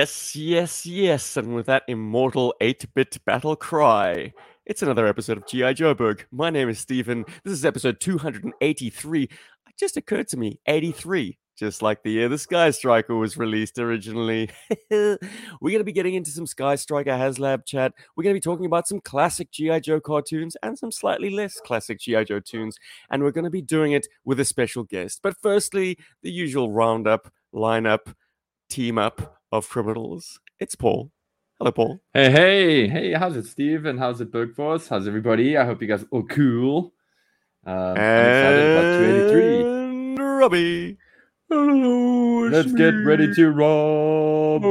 Yes, yes, yes. And with that immortal 8 bit battle cry, it's another episode of G.I. Joburg. My name is Stephen. This is episode 283. It just occurred to me 83, just like the year the Sky Striker was released originally. We're going to be getting into some Sky Striker HasLab chat. We're going to be talking about some classic G.I. Joe cartoons and some slightly less classic G.I. Joe tunes. And we're going to be doing it with a special guest. But firstly, the usual roundup, lineup, team up of criminals. It's Paul. Hello, Paul. Hey, hey, hey, how's it, Steve? And how's it, Bergforce? How's everybody? I hope you guys all cool. Um, I'm excited about 283. And Robbie. Hello, Let's get ready to Robbie.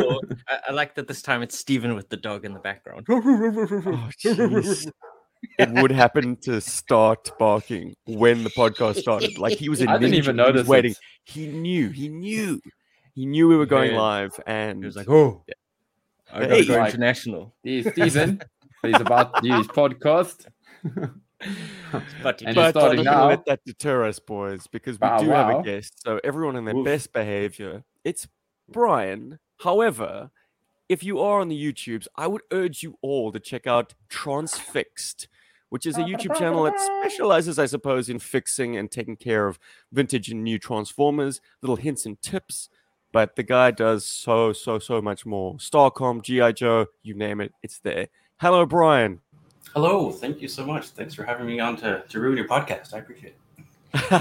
Oh, I, I like that this time it's Steven with the dog in the background. Oh, jeez. it would happen to start barking when the podcast started. Like he was in I didn't even notice waiting. it. He knew. He knew. He knew we were going Yeah. live, and He was like, "Oh, I gotta Hey. go Like- international." He's Steven. He's about to do his podcast. But, And but starting I'm not now. gonna let that deter us, boys, because we Bow do have a guest. So everyone in their Woof. best behavior. It's Brian. However, if you are on the YouTubes, I would urge you all to check out Transfixed, which is a YouTube channel that specializes, I suppose, in fixing and taking care of vintage and new Transformers, little hints and tips. But the guy does so, so, so much more. Starcom, G.I. Joe, you name it, it's there. Hello, Brian. Hello, thank you so much. Thanks for having me on to, to ruin your podcast. I appreciate it.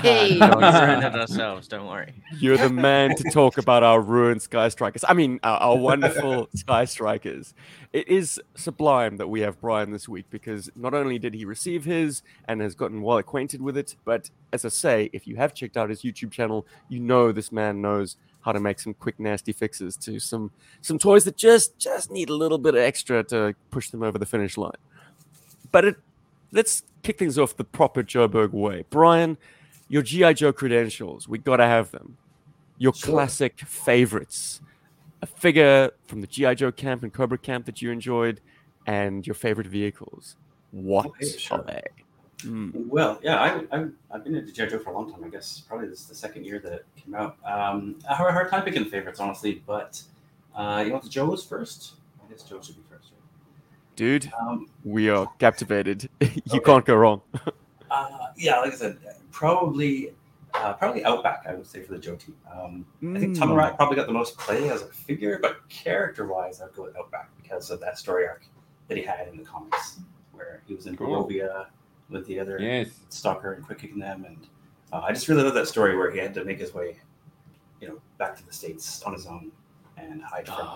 hey, no, we ran it ourselves. Don't worry. You're the man to talk about our ruined Sky Strikers. I mean, our, our wonderful Sky Strikers. It is sublime that we have Brian this week because not only did he receive his and has gotten well acquainted with it, but as I say, if you have checked out his YouTube channel, you know this man knows how to make some quick nasty fixes to some some toys that just just need a little bit of extra to push them over the finish line. But it, let's kick things off the proper Joburg way. Brian, your GI Joe credentials, we gotta have them. Your Sure. classic favorites, a figure from the GI Joe camp and Cobra camp that you enjoyed, and your favorite vehicles. What oh, Okay, sure. are they? Mm. Well, yeah, I, I, I've been into G.I. Joe for a long time. I guess probably this is the second year that it came out. Um, I have a hard time picking favorites, honestly, but uh, you want the Joe's first? I guess Joe should be first, Dude. Um, we are captivated. you Okay. can't go wrong. uh, yeah, like I said, probably uh, probably Outback, I would say, for the Joe team. Um, I think Mm. Tamarak probably got the most play as a figure, but character-wise, I'd go with Outback because of that story arc that he had in the comics, where he was in Cool. Borovia with the other yes. Stalker and Quick kicking them, and uh, I just really love that story where he had to make his way, you know, back to the states on his own and hide from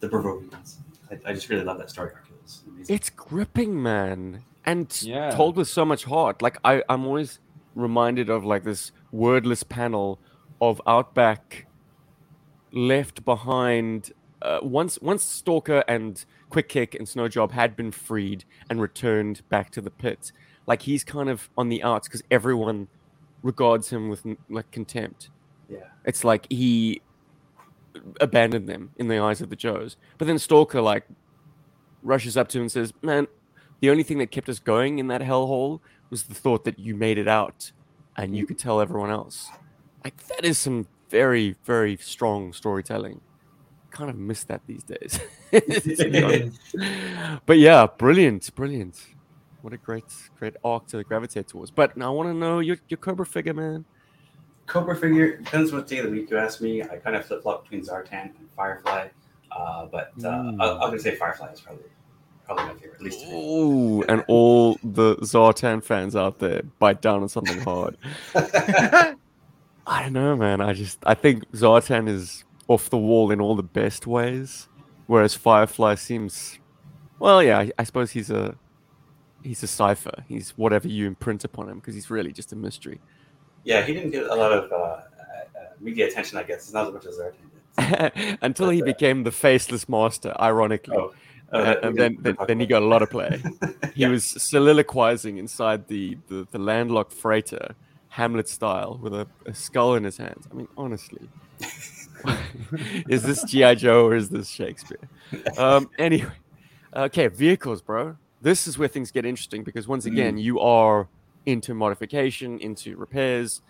the Borovians. I, I just really love that story arc. It was amazing. It's gripping, man, and Yeah. told with so much heart. Like I, I'm always reminded of like this wordless panel of Outback left behind. Uh, once, once Stalker and Quick Kick and Snow Job had been freed and returned back to the pit, like he's kind of on the outs because everyone regards him with like contempt. yeah, It's like he abandoned them in the eyes of the Joes. But then Stalker like rushes up to him and says, "Man, the only thing that kept us going in that hellhole was the thought that you made it out, and you could tell everyone else." Like that is some very, very strong storytelling. Kind of miss that these days. to be honest. but yeah, brilliant, brilliant. What a great, great arc to gravitate towards. But now I want to know your your Cobra figure, man. Cobra figure depends what day of the week you ask me. I kind of flip flop between Zartan and Firefly, uh, but uh, Mm. I'm gonna say Firefly is probably probably my favorite, at least. to me. Ooh, and all the Zartan fans out there bite down on something hard. I don't know, man. I just I think Zartan is off the wall in all the best ways, whereas Firefly seems, well, yeah. I, I suppose he's a he's a cipher. He's whatever you imprint upon him because he's really just a mystery. yeah, he didn't get a lot of uh, uh, media attention, I guess. it's Not as much as Zartan did. Until he uh, became the faceless master, ironically. Oh, uh, and then, then, then he got a lot of play. He Yeah. was soliloquizing inside the, the, the landlocked freighter, Hamlet style, with a, a skull in his hands. I mean, honestly, is this G.I. Joe or is this Shakespeare? Um, anyway, okay, vehicles, bro. This is where things get interesting because once again, you are into modification, into repairs.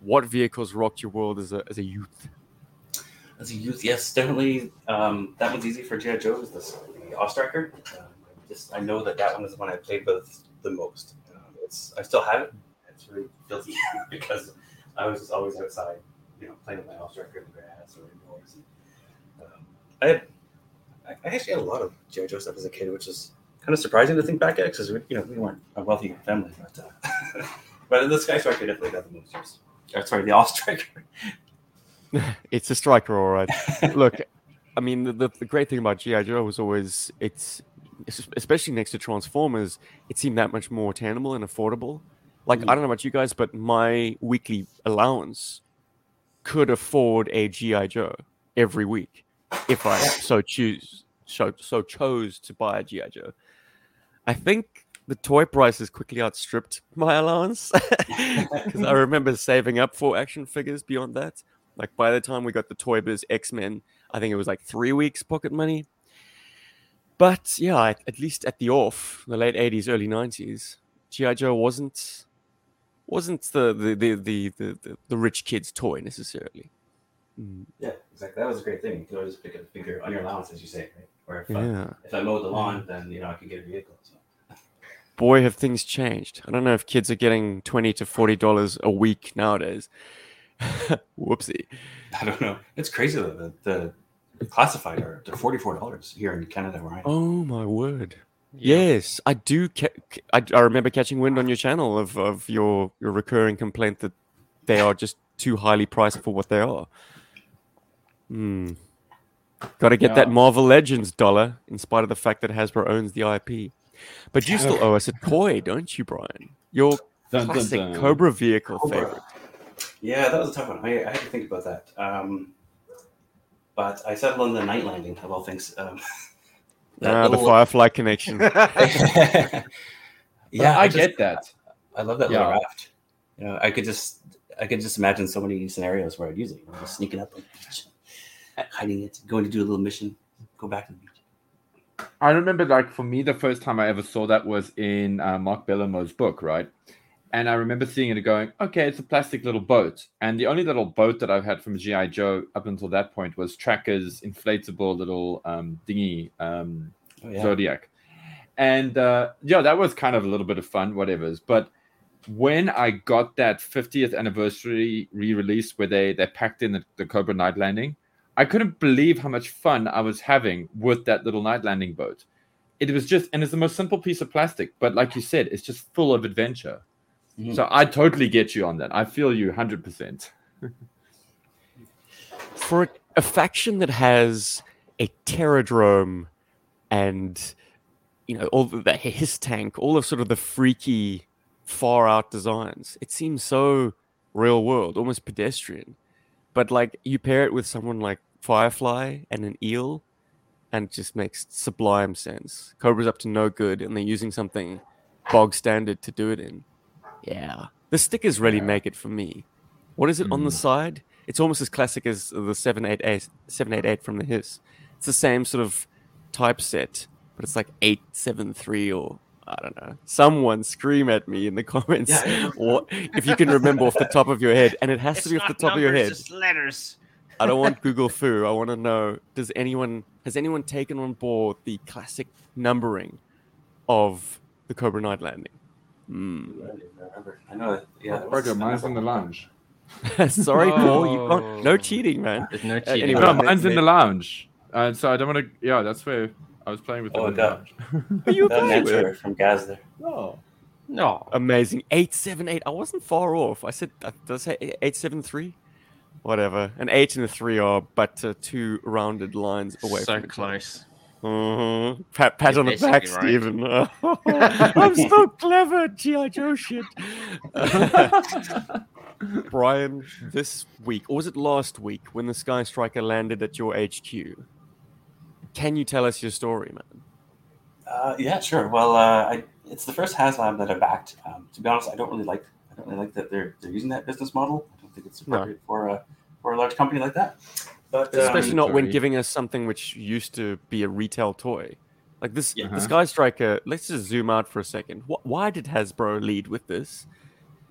What vehicles rocked your world as a, as a youth? As a youth, yes, definitely. Um, that one's easy for GI Joe. Is this the AWE Striker? Um, just I know that that one is the one I played with the most. Um, it's I still have it. It's really guilty because I was just always outside, you know, playing with my AWE Striker in the grass or indoors. And, um, I had I I actually had a lot of GI Joe stuff as a kid, which is kind of surprising to think back at because you know we weren't a wealthy family, but uh, but the Sky Striker definitely got the most use. Uh, sorry, the AWE Striker. it's a striker, all right. Look, I mean, the, the, great thing about GI Joe was always it's especially next to Transformers, it seemed that much more attainable and affordable. Like I don't know about you guys, but my weekly allowance could afford a GI Joe every week if I so choose so so chose to buy a GI Joe. I think the toy prices quickly outstripped my allowance because I remember saving up for action figures beyond that. Like by the time we got the Toy Biz X Men, I think it was like three weeks pocket money. But yeah, at, at least at the off, the late '80s, early '90s, GI Joe wasn't wasn't the the the the the, the, the rich kid's toy necessarily. Mm, Yeah, exactly. That was a great thing. You could always pick up a figure on your allowance, as you say, right? Or if, uh, Yeah, if I mowed the lawn, then you know I could get a vehicle. So. boy, have things changed. I don't know if kids are getting twenty to forty dollars a week nowadays. Whoopsie. I don't know. It's crazy though. The, the classified are they're forty four dollars here in Canada where I am. Oh my word. Yes, I do. Ca- ca- I, I remember catching wind on your channel of, of your, your recurring complaint that they are just too highly priced for what they are. Hmm. Got to get that Marvel Legends dollar, in spite of the fact that Hasbro owns the IP. But you still owe us a toy, don't you, Brian? Your Dun, dun, classic dun. Cobra vehicle Cobra. favorite. Yeah, that was a tough one. I, I had to think about that. Um, but I settled on the night landing of all things. Um, that Ah, the little- Firefly connection. yeah, Yeah, I, just- get that. I love that little raft. You know, I could just, I could just imagine so many scenarios where I'd use it. You know, just sneaking up on the beach, hiding it, going to do a little mission, go back to the beach. I remember, like, for me, the first time I ever saw that was in uh, Mark Bellomo's book, right? And I remember seeing it and going, okay, it's a plastic little boat. And the only little boat that I've had from G.I. Joe up until that point was Tracker's inflatable little um, dinghy um, Oh, yeah. Zodiac. And uh, yeah, that was kind of a little bit of fun, whatever's. But when I got that 50th anniversary re-release where they they packed in the, the Cobra Night Landing, I couldn't believe how much fun I was having with that little night landing boat. It was just, and it's the most simple piece of plastic, but like you said, it's just full of adventure. Mhm. So I totally get you on that. I feel you 100%. for a, faction that has a Terrordrome and you know all the, the HISS tank all of sort of the freaky far out designs it seems so real world almost pedestrian but like you pair it with someone like firefly and an eel and it just makes sublime sense. Cobra's up to no good and they're using something bog standard to do it in. Yeah. The stickers really Yeah. make it for me. What is it on the Mm. side? It's almost as classic as the 788 788 from the hiss. It's the same sort of typeset but it's like 873 or i don't know someone scream at me in the comments Yeah. what if you can remember off the top of your head and it has It's to be off the not top of your head Just letters. i don't want google foo i want to know does anyone has anyone taken on board the classic numbering of the cobra night landing Hmm. I don't even remember. I know. that- Yeah. that was Roger, mine's in the lounge. sorry paul you can't no Oh. cheating man There's no Uh, cheating. anyway, No, mine's in the lounge. Uh, so I don't want to. Yeah, that's where I was playing with Oh, in the God. lounge. are you That okay with from Gaz there. oh. no. Amazing. 878. I wasn't far off. I said, uh, did I say 873? Whatever. An 8 and a 3 are but uh, two rounded lines away so from each other. close. Mhm. Pat, pat You're on the back, basically right. Stephen. I'm so clever, G.I. Joe shit. Brian, this week, or was it last week, when the Sky Striker landed at your HQ? Can you tell us your story, man? Uh, yeah, sure. Well, uh, I, it's the first HasLab that I backed. Um, to be honest, I don't really like. I don't really like that they're they're using that business model. I don't think it's No. appropriate for a for a large company like that. But um, Especially not when giving us something which used to be a retail toy. Like this, Yeah. the. Sky Striker. Let's just zoom out for a second. Wh- Why did Hasbro lead with this,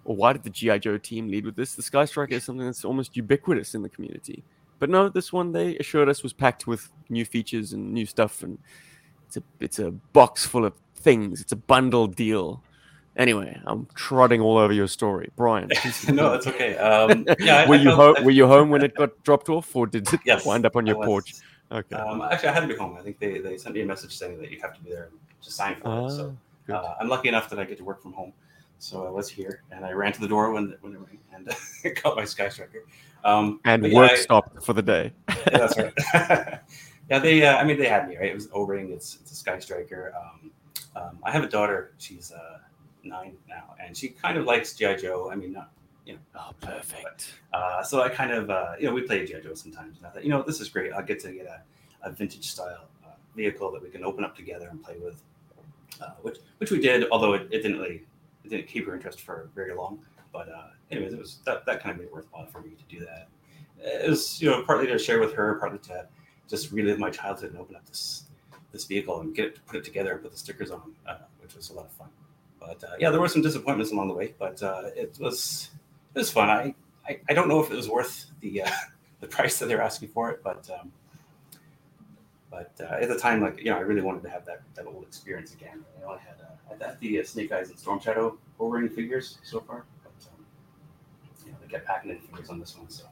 or why did the GI Joe team lead with this? The Sky Striker is something that's almost ubiquitous in the community, but no, this one they assured us was packed with new features and new stuff, and it's a it's a box full of things. It's a bundle deal. Anyway, I'm trotting all over your story, Brian. no, that's okay. Um, yeah, were I you felt- home? I- Were you home when it got dropped off, or did it Yes, wind up on your porch? Okay. Um, actually, I had to be home. I think they, they sent me a message saying that you have to be there to sign for it. So Ah, uh, I'm lucky enough that I get to work from home. So I was here, and I ran to the door when when it rang and got my Sky Striker. Um, and but work yeah, stopped for the day. yeah, that's right. yeah, they. Uh, I mean, they had me right. It was O-ring. It's it's a Sky Striker. Um, um, I have a daughter. She's uh, nine now, and she kind of likes GI Joe. I mean, not you know. Oh, perfect. Uh, so I kind of, uh, you know, we play GI Joe sometimes. And I thought, you know, this is great. I'll get to get a, a vintage style uh, vehicle that we can open up together and play with, uh, which which we did. Although it, it didn't really, it didn't keep her interest for very long. But uh, anyways, it was that that kind of made it worthwhile for me to do that. It was, you know, partly to share with her, partly to just relive my childhood and open up this this vehicle and get it put it together and put the stickers on, uh, which was a lot of fun. But uh, yeah, there were some disappointments along the way, but uh, it was it was fun. I, I, I don't know if it was worth the uh, the price that they're asking for it, but um, but uh, at the time, like you know, I really wanted to have that, that old experience again. I had uh, I had the uh, Snake Eyes and Storm Shadow O-ring figures so far, but um, you know, they kept packing in figures on this one, so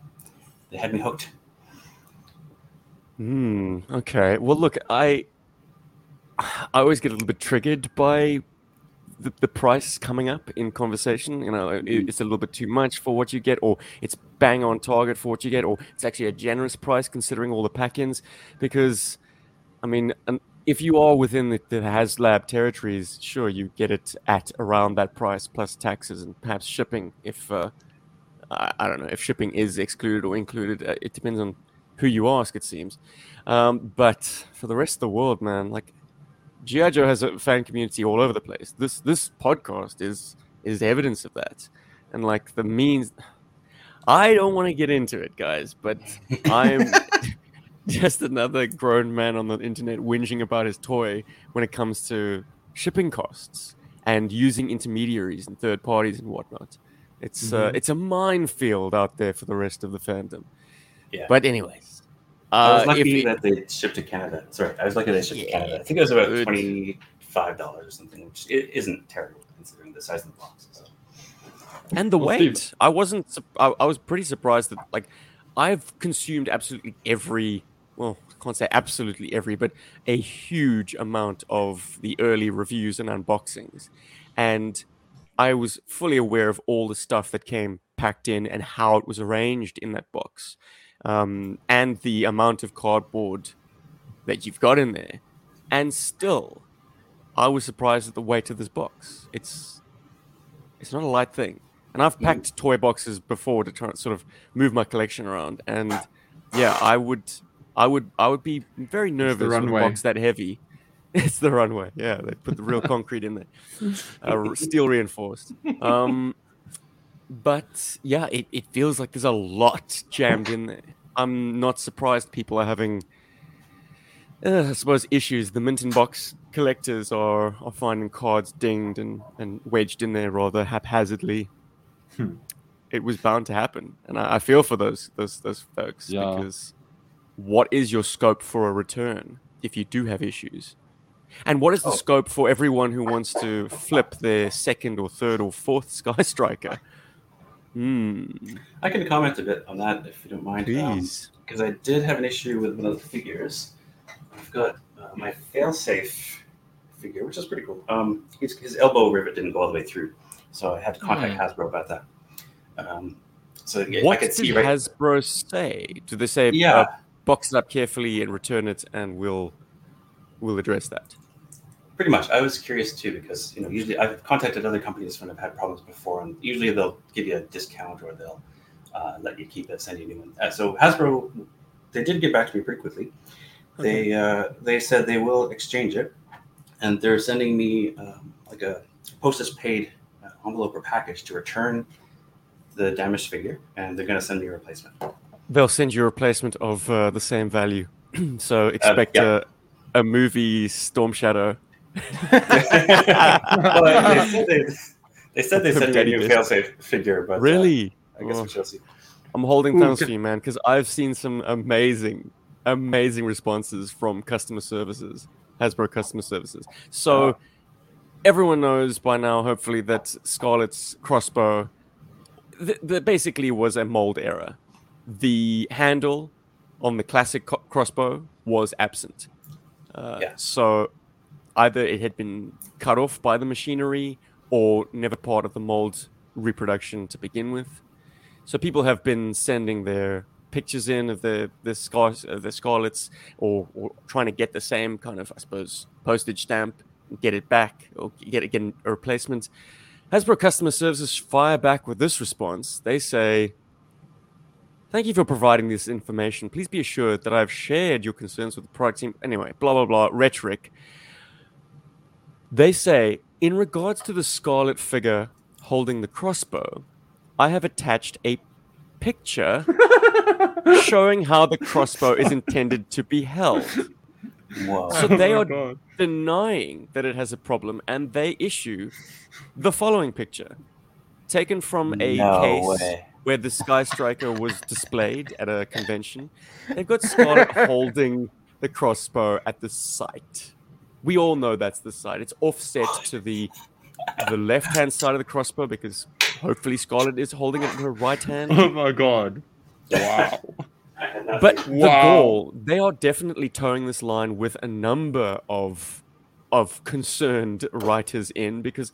they had me hooked. Hmm. Okay. Well, look, I I always get a little bit triggered by the, the price coming up in conversation. You know, it- it's a little bit too much for what you get, or it's bang on target for what you get, or it's actually a generous price considering all the pack-ins. Because, I mean, um, if you are within the, the HasLab territories, sure, you get it at around that price plus taxes and perhaps shipping. If uh, I, I don't know if shipping is excluded or included, uh, it depends on who you ask. It seems. Um, but for the rest of the world, man, like GI Joe has a fan community all over the place. This this podcast is is evidence of that, and like the means. I don't want to get into it, guys, but I'm just another grown man on the internet whinging about his toy when it comes to shipping costs and using intermediaries and third parties and whatnot. It's uh, Mhm. it's a minefield out there for the rest of the fandom. Yeah. But anyways, I was uh, lucky if that they shipped to Canada. Sorry, I was lucky they shipped to Canada. I think it was about good. twenty five dollars or something, which i- isn't terrible considering the size of the box. So. and the Well, weight Steve- i wasn't. I, I was pretty surprised that like i've consumed absolutely every well I can't say absolutely every but a huge amount of the early reviews and unboxings. And i was fully aware of all the stuff that came packed in and how it was arranged in that box um, and the amount of cardboard that you've got in there. And still i was surprised at the weight of this box. It's it's not a light thing. And I've packed toy boxes before to try and sort of move my collection around. And yeah, I would, I would, I would be very nervous with a box that heavy. It's the runway. Yeah, they put the real concrete in there, uh, steel reinforced. Um, but yeah, it, it feels like there's a lot jammed in there. I'm not surprised people are having, uh, I suppose, issues. The mint in box collectors are, are finding cards dinged and, and wedged in there rather haphazardly. Hmm. It was bound to happen, and I, I feel for those those those folks Yeah. because what is your scope for a return if you do have issues? And what is the Oh. scope for everyone who wants to flip their second or third or fourth Sky Striker? Hmm. I can comment a bit on that if you don't mind. um, Please. because I did have an issue with one of the figures. I've got uh, my failsafe figure, which is pretty cool. Um, his, his elbow rivet didn't go all the way through, so I had to contact Hasbro about that. Um, so yeah, I what could did see right. Hasbro say? Do they say, yeah, uh, box it up carefully and return it, and we'll we'll address that? pretty much. I was curious too because you know usually I've contacted other companies when I've had problems before, and usually they'll give you a discount or they'll uh, let you keep it, send you a new one. Uh, so Hasbro, they did get back to me pretty quickly. They uh, they said they will exchange it, and they're sending me um, like a postage paid uh, envelope or package to return the damaged figure, and they're going to send me a replacement. They'll send you a replacement of uh, the same value. so expect yeah. a, a movie Storm Shadow. well, they, said they, they said they sent me a Teddy new failsafe figure, but uh, really? I guess Oh. we shall see. I'm holding Ooh, thumbs can- for you, man, because I've seen some amazing, amazing responses from customer services, Hasbro customer services. So everyone knows by now, hopefully, that Scarlet's crossbow, th- th- basically was a mold error. The handle on the classic co- crossbow was absent. Uh, Yeah. So either it had been cut off by the machinery or never part of the mold reproduction to begin with. So people have been sending their pictures in of the the scar uh, the scarlets or, or trying to get the same kind of I suppose postage stamp get it back or get it get a replacement. Hasbro customer services fire back with this response. They say Thank you for providing this information. Please be assured that I've shared your concerns with the product team. Anyway, blah blah blah rhetoric. They say, in regards to the scarlet figure holding the crossbow, I have attached a picture showing how the crossbow is intended to be held. Whoa. So they Oh are God. denying that it has a problem, and they issue the following picture, taken from a no case way. Where the Sky Striker was displayed at a convention. They've got Scarlet holding the crossbow at the site. We all know that's the site. It's offset to the the left hand side of the crossbow because hopefully Scarlet is holding it in her right hand. Oh my god. Wow. I had not But seen- the Wow. goal, they are definitely towing this line with a number of of concerned writers in because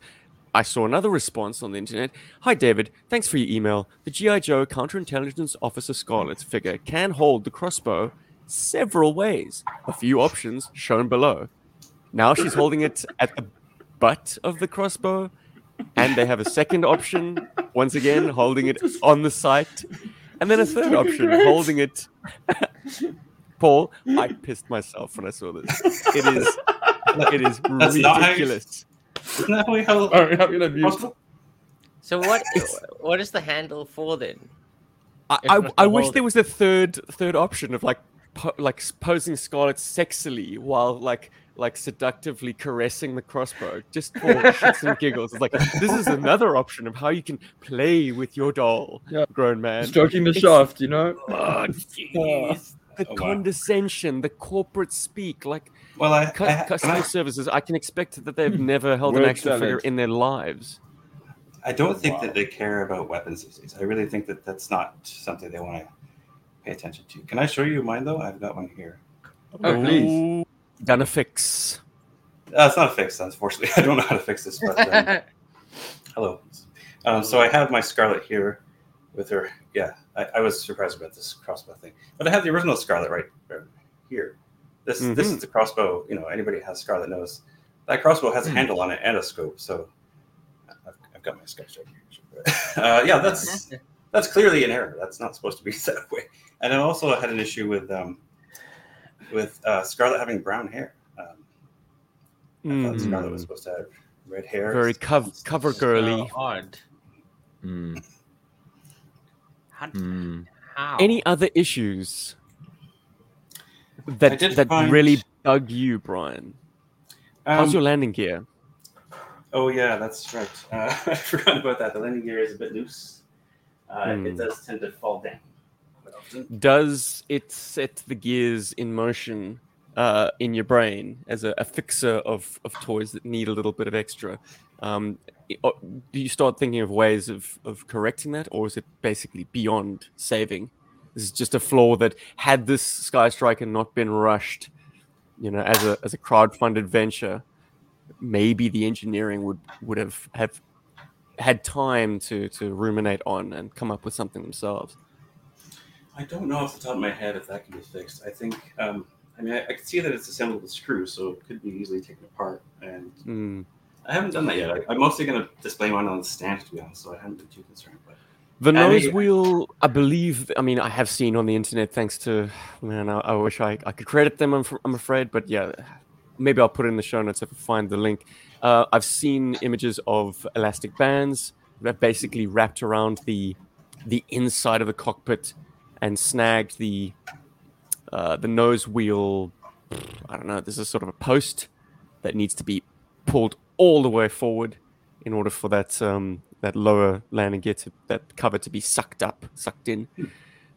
I saw another response on the internet. Hi David, thanks for your email. The GI Joe counterintelligence officer Scarlet figure can hold the crossbow several ways. A few options shown below. Now she's holding it at the butt of the crossbow, and they have a second option, once again holding it on the site, and then a third option holding it. Paul, I pissed myself when I saw this. It is, it is That's not ridiculous. Isn't that how we held All right, I'm gonna mute. crossbow? So what? What is the handle for then? I, I, I wish there was a third third option of like po- like posing Scarlet sexily while like like seductively caressing the crossbow just for shits and giggles. It's like this is another option of how you can play with your doll, Yeah. grown man. Stroking the It's- shaft, you know? Oh, jeez. The Oh, wow. condescension, the corporate speak, like Well, I, cu- I, customer I, services. I can expect that they've never held an Word action figure salad. in their lives. I don't think Wow. that they care about weapons these days. I really think that that's not something they want to pay attention to. Can I show you mine though? I've got one here. Oh, please. Ooh, Gonna fix. Uh, it's not fixed, unfortunately. I don't know how to fix this, but um, hello. Um, so I have my Scarlet here with her. Yeah, I, I was surprised about this crossbow thing, but I have the original Scarlet right, right here. This this Mhm. is the crossbow. You know, anybody has Scarlet knows that crossbow has a Hmm. handle on it and a scope. So I've, I've got my sketch right here. Uh, yeah, that's that's clearly an error. That's not supposed to be that way. And I also had an issue with um, with uh, Scarlet having brown hair. Um, I thought Mm. Scarlet was supposed to have red hair. Very cov- cover girly. Odd. Mm, How? mm. how? Any other issues that that find- really bug you, Brian? How's Um, your landing gear? Oh yeah, that's right. Uh, I forgot about that. The landing gear is a bit loose. Uh, Hmm. It does tend to fall down. Does it set the gears in motion uh, in your brain as a, a fixer of, of toys that need a little bit of extra? Um, do you start thinking of ways of, of correcting that, or is it basically beyond saving? This is just a flaw that had this Sky Striker not been rushed, you know, as a as a crowd-funded venture, maybe the engineering would would have have had time to to ruminate on and come up with something themselves. I don't know off the top of my head if that can be fixed. I think. Um, I mean, I, I can see that it's assembled with screws, so it could be easily taken apart. And Mm. I haven't done that yet. I, I'm mostly going to display mine on the stand, to be honest. So I haven't been too concerned. But The I nose mean- wheel, I believe. I mean, I have seen on the internet. Thanks to man, I, I wish I, I could credit them. I'm, I'm afraid, but yeah, maybe I'll put it in the show notes if I find the link. Uh, I've seen images of elastic bands that basically wrapped around the the inside of the cockpit and snagged the uh, the nose wheel. I don't know. This is sort of a post that needs to be pulled all the way forward in order for that um, that lower landing gear to that cover to be sucked up, sucked in.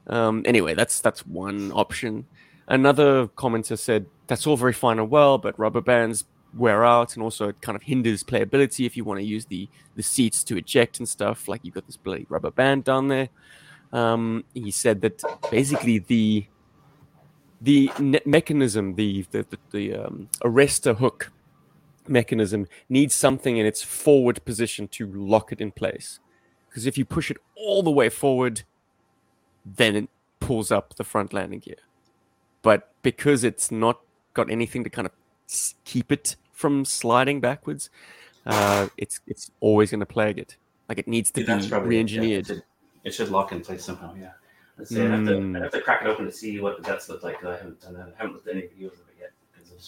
Um, anyway, that's that's one option. Another commenter said that's all very fine and well, but rubber bands wear out, and also it kind of hinders playability if you want to use the the seats to eject and stuff. Like you've got this bloody rubber band down there. Um, he said that basically the the ne- mechanism, the the the, the um, arrestor hook mechanism needs something in its forward position to lock it in place. Because if you push it all the way forward, then it pulls up the front landing gear. But because it's not got anything to kind of keep it from sliding backwards, uh, it's it's always going to plague it. Like it needs to Yeah, be it. Yeah, re-engineered. it, should, it should lock in place somehow. Yeah. Let's say I'd, have to, Mm. I'd have to crack it open to see what the guts look like. I haven't done that. I haven't looked at any videos of it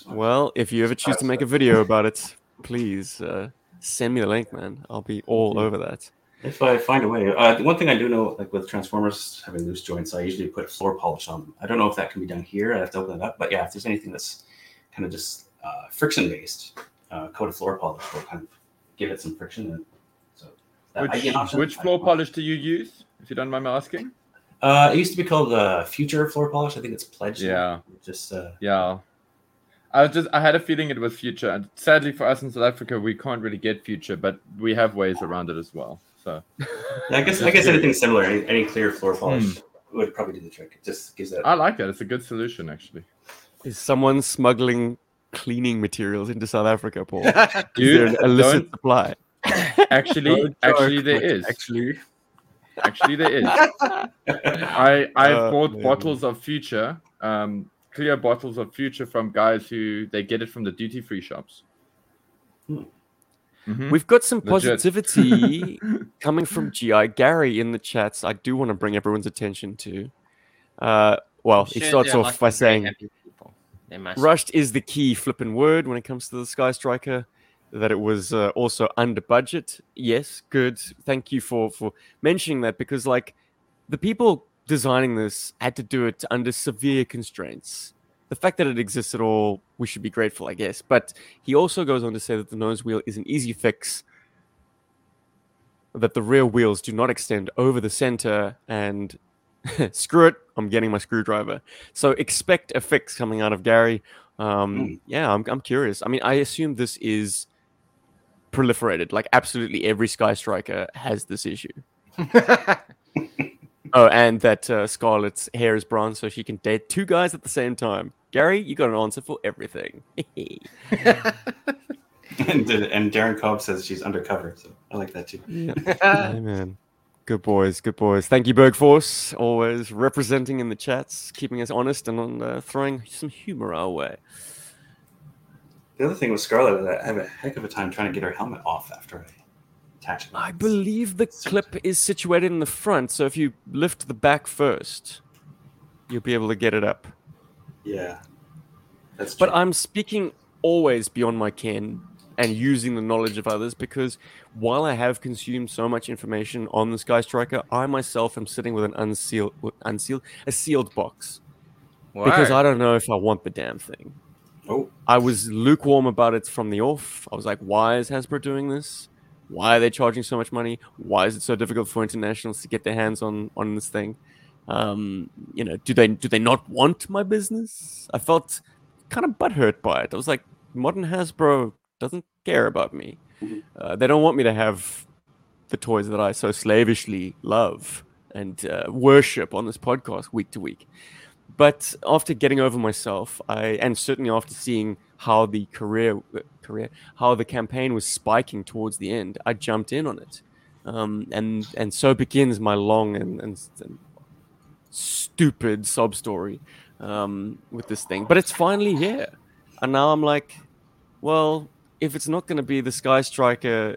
Well, if you ever choose to make a video about it, please uh, send me the link, man. I'll be all over that. If I find a way, uh, one thing I do know, like with transformers having loose joints, I usually put floor polish on them. I don't know if that can be done here. I have to open it up, but yeah, if there's anything that's kind of just uh, friction based, uh, coated floor polish will kind of give it some friction. And so that Which, be option. which floor don't polish do you use, if you don't mind me asking? Uh, it used to be called uh, Future Floor Polish. I think it's Pledge. Yeah. Just uh, Yeah. I was just I had a feeling it was future. And sadly for us in South Africa, we can't really get future, but we have ways around it as well. So yeah, I guess I guess anything similar, any, any clear floor polish Hmm. would probably do the trick. It just gives that. I like that. It's a good solution actually. Is someone smuggling cleaning materials into South Africa, Paul? Is Dude, there an illicit don't- supply? Actually, actually there is. Actually, Actually there is. I I've Uh, bought man. bottles of future, um, clear bottles of future from guys who they get it from the duty free shops. Hmm. Mhm. We've got some positivity coming from GI Gary in the chats. I do want to bring everyone's attention to. Uh, well, he starts off by saying happy people. They must. rushed is the key flipping word when it comes to the Sky Striker. That it was uh, also under budget. Yes, good. Thank you for for mentioning that because like the people designing this had to do it under severe constraints. The fact that it exists at all, we should be grateful, I guess. But he also goes on to say that the nose wheel is an easy fix. That the rear wheels do not extend over the center, and screw it, I'm getting my screwdriver. So expect a fix coming out of Gary. Um, Mm. Yeah, I'm, I'm curious. I mean, I assume this is proliferated. Like, absolutely every Sky Striker has this issue. Oh, and that uh, Scarlett's hair is bronze, so she can date two guys at the same time. Gary, you got an answer for everything. and, and Darren Cobb says she's undercover, so I like that too. Amen. Good boys, good boys. Thank you, Bergforce, always representing in the chats, keeping us honest and on uh, throwing some humor our way. The other thing with Scarlett is I have a heck of a time trying to get her helmet off after I attach it. I believe the clip is situated in the front, so if you lift the back first, you'll be able to get it up. Yeah, that's But. I'm speaking always beyond my ken and using the knowledge of others because while I have consumed so much information on the Sky Striker, I myself am sitting with an unsealed, unsealed, a sealed box Why? because I don't know if I want the damn thing. oh, I was lukewarm about it from the off. I was like, why is Hasbro doing this? Why are they charging so much money? Why is it so difficult for internationals to get their hands on on this thing? Um, you know, do they do they not want my business? I felt kind of butthurt by it. I was like, modern Hasbro doesn't care about me. Mhm. Uh, they don't want me to have the toys that I so slavishly love and uh, worship on this podcast week to week. But after getting over myself, I and certainly after seeing how the career career how the campaign was spiking towards the end, I jumped in on it, um, and and so begins my long and, and, and stupid sob story um, with this thing. But it's finally here, and now I'm like, well, if it's not going to be the Sky Striker,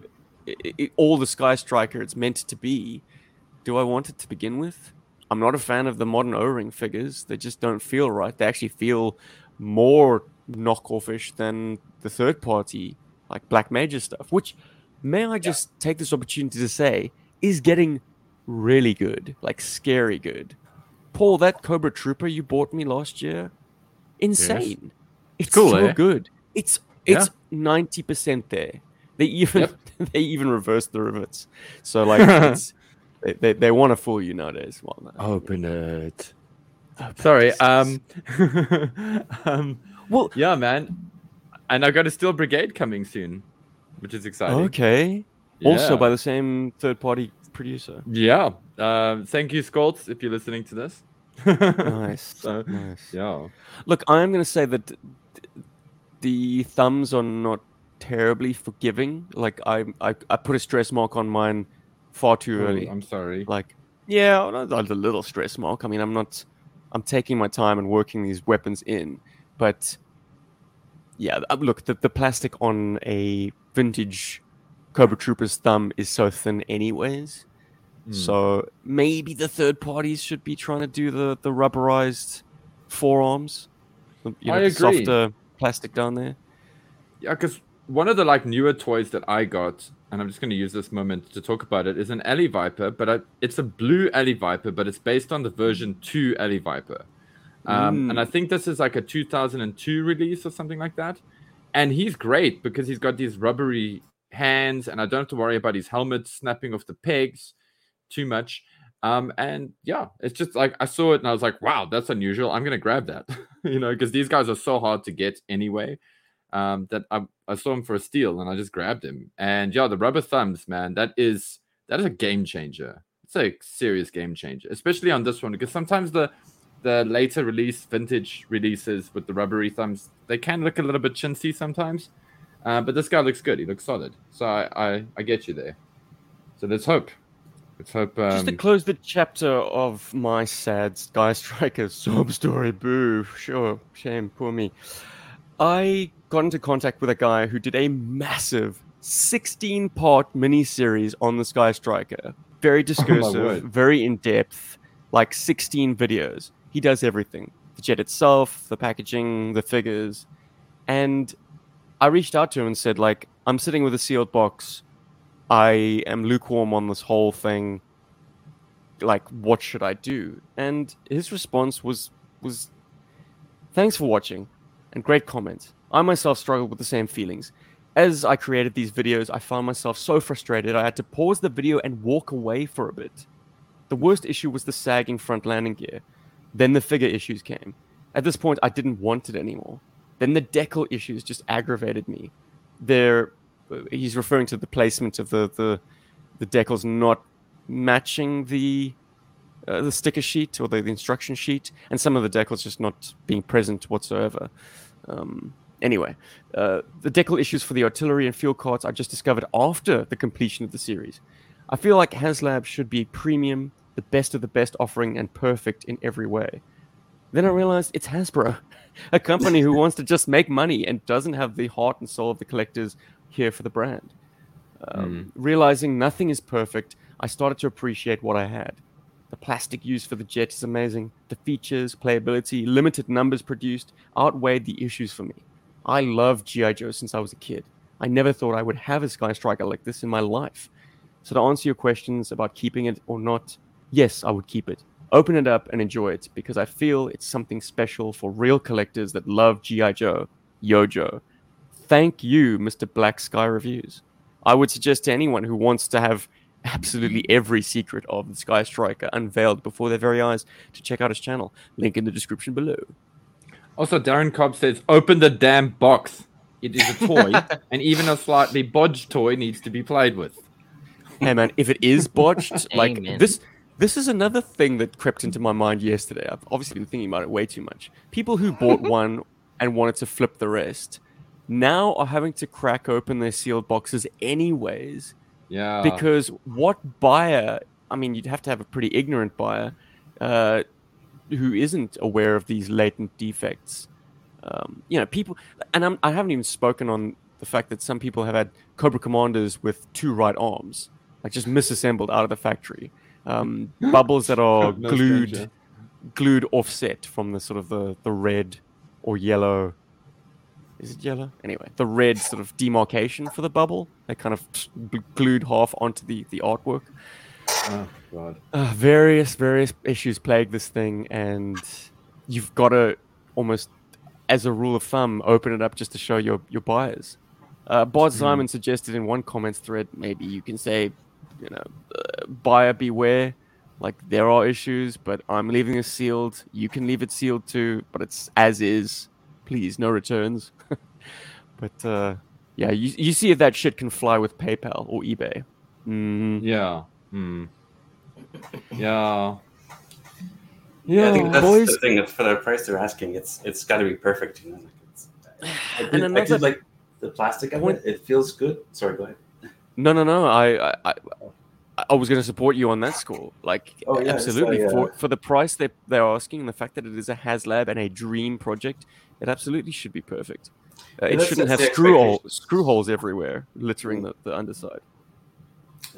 i i all the Sky Striker it's meant to be, do I want it to begin with? I'm not a fan of the modern O-ring figures. They just don't feel right. They actually feel more knockoffish than the third party, like Black Major stuff. Which, may I just take this opportunity to say, is getting really good, like scary good. Paul, that Cobra Trooper you bought me last year, insane. It's Cool, so eh? good. It's it's ninety percent there. They even Yep. they even reverse the rivets. So like it's, they, they they want to fool you nowadays. Well, no. Open it. Sorry. Um, um. Well, Yeah, man. And I've got a Steel Brigade coming soon, which is exciting. okay. Also by the same third party producer. Yeah. Um, thank you, Skoltz, if you're listening to this. Nice. So, nice. yeah. Look, I'm going to say that the thumbs are not terribly forgiving. Like I, I, I put a stress mark on mine far too early. I'm sorry. Like, yeah, a a little stress mark. I mean, I'm not. I'm taking my time and working these weapons in, but yeah, uh, look, the, the plastic on a vintage Cobra Trooper's thumb is so thin, anyways. Hmm. So maybe the third parties should be trying to do the the rubberized forearms. You know, I the agree. softer plastic down there. Yeah, because one of the like newer toys that I got, and I'm just going to use this moment to talk about it, is an Alley Viper, but I, it's a blue Alley Viper, but it's based on the version two Alley Viper. Um, And I think this is like a 2002 release or something like that. And he's great because he's got these rubbery hands, and I don't have to worry about his helmet snapping off the pegs too much. Um, and yeah, it's just like I saw it and I was like, wow, that's unusual. I'm gonna grab that, you know, because these guys are so hard to get anyway. Um, that I, I saw him for a steal and I just grabbed him. And yeah, the rubber thumbs, man, that is that is a game changer. It's a serious game changer, especially on this one because sometimes the the later release vintage releases with the rubbery thumbs they can look a little bit chintzy sometimes. Uh, but this guy looks good. He looks solid. So I, I, I get you there. So let's hope. Let's hope. Um, Just to close the chapter of my sad Sky Striker sob story, boo, sure, shame, poor me. I got into contact with a guy who did a massive 16 part miniseries on the Sky Striker. Very discursive, word. very in depth, like 16 videos. He does everything the jet itself, the packaging, the figures. And I reached out to him and said, like, I'm sitting with a sealed box. I am lukewarm on this whole thing. Like, what should I do? And his response was was thanks for watching and great comments. I myself struggled with the same feelings. As I created these videos, I found myself so frustrated I had to pause the video and walk away for a bit. The worst issue was the sagging front landing gear. Then the figure issues came. At this point, I didn't want it anymore. Then the decal issues just aggravated me. There, he's referring to the placement of the the, the decals not matching the uh, the sticker sheet or the, the instruction sheet, and some of the decals just not being present whatsoever. Um, anyway, uh, the decal issues for the artillery and fuel carts I just discovered after the completion of the series. I feel like HasLab should be premium, the best of the best offering, and perfect in every way. Then I realized it's Hasbro, a company who wants to just make money and doesn't have the heart and soul of the collectors here for the brand. Um, Realizing nothing is perfect, I started to appreciate what I had. The plastic used for the jet is amazing. The features, playability, limited numbers produced outweighed the issues for me. I loved G.I. Joe since I was a kid. I never thought I would have a Sky Striker like this in my life. So, to answer your questions about keeping it or not, yes, I would keep it. Open it up and enjoy it because I feel it's something special for real collectors that love G.I. Joe, Yojo. Thank you, Mr. Black Sky Reviews. I would suggest to anyone who wants to have absolutely every secret of the Sky Striker unveiled before their very eyes to check out his channel. Link in the description below. Also, Darren Cobb says, "Open the damn box. It is a toy, and even a slightly bodged toy needs to be played with." hey man, if it is botched, like Amen. this, this is another thing that crept into my mind yesterday. I've obviously been thinking about it way too much. People who bought one and wanted to flip the rest now are having to crack open their sealed boxes anyways Yeah, because what buyer? I mean, you'd have to have a pretty ignorant buyer uh, who isn't aware of these latent defects. Um, you know, people, and I'm, I haven't even spoken on the fact that some people have had Cobra Commanders with two right arms, like just misassembled out of the factory. Um, bubbles that are No glued, stranger. glued offset from the sort of the, the red or yellow. Is it yellow? Anyway, the red sort of demarcation for the bubble. They kind of glued half onto the, the artwork. Oh god. Uh, various various issues plague this thing, and you've got to almost, as a rule of thumb, open it up just to show your your buyers. Uh, Bod Hmm. Simon suggested in one comments thread maybe you can say, you know, uh, buyer beware. Like there are issues, but I'm leaving it sealed. You can leave it sealed too, but it's as is. Please, no returns. but uh, yeah, you you see if that shit can fly with PayPal or eBay. Mm, Yeah. Hmm. Yeah. Yeah, I think that's boys. the thing. For the price they're asking, it's it's got to be perfect. You know, like it's, I, And did, I did like the plastic of point- it. It feels good. Sorry, go ahead. No, no, no. I, I, I, I was going to support you on that score. Like, Oh, yeah, absolutely. like, for uh, for the price they they're asking, and the fact that it is a HasLab and a dream project, it absolutely should be perfect. Uh, Yeah, it shouldn't have screw hole, screw holes everywhere, littering Mm. the, the underside.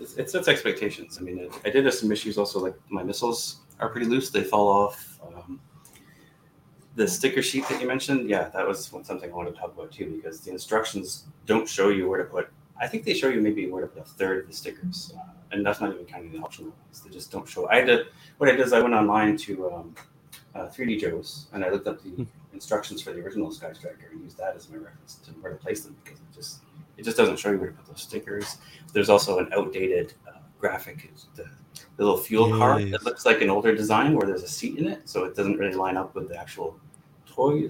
It's, it sets expectations. I mean, it, I did have some issues also. Like my missiles are pretty loose; they fall off. Um, the sticker sheet that you mentioned, yeah, that was something I wanted to talk about too, because the instructions don't show you where to put. I think they show you maybe to a third of the stickers, uh, and that's not even counting the optional ones. They just don't show. I had to. What I did is I went online to um, uh, 3D Joe's and I looked up the instructions for the original Sky Striker and used that as my reference to where to place them because it just it just doesn't show you where to put those stickers. There's also an outdated uh, graphic, the, the little fuel. Yes. It looks like an older design where there's a seat in it, so it doesn't really line up with the actual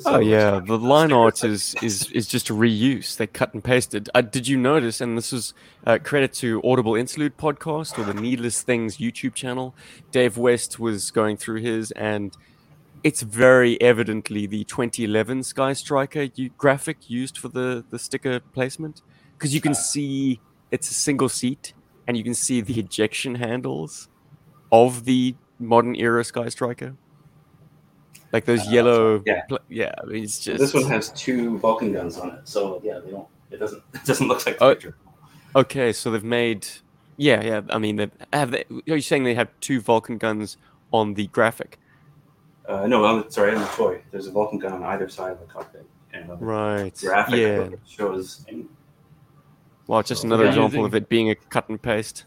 oh yeah, the line art is is is just a reuse. They cut and pasted. Uh, did you notice? And this is uh, credit to Audible Interlude podcast or the Needless Things YouTube channel. Dave West was going through his, and it's very evidently the 2011 Sky Striker u- graphic used for the the sticker placement because you can see it's a single seat, and you can see the ejection handles of the modern era Sky Striker. Like those Uh, yellow, yeah. pla- yeah. I mean, it's just This one has two Vulcan guns on it, so yeah, they don't. It doesn't. It doesn't look like the Oh. picture. Okay, so they've made, yeah, yeah. I mean, they have. They, are you saying they have two Vulcan guns on the graphic? Uh, no, on the, sorry, on the toy. There's a Vulcan gun on either side of the cockpit, and on the Right. graphic yeah. it shows. Well, just So another they're example using- of it being a cut and paste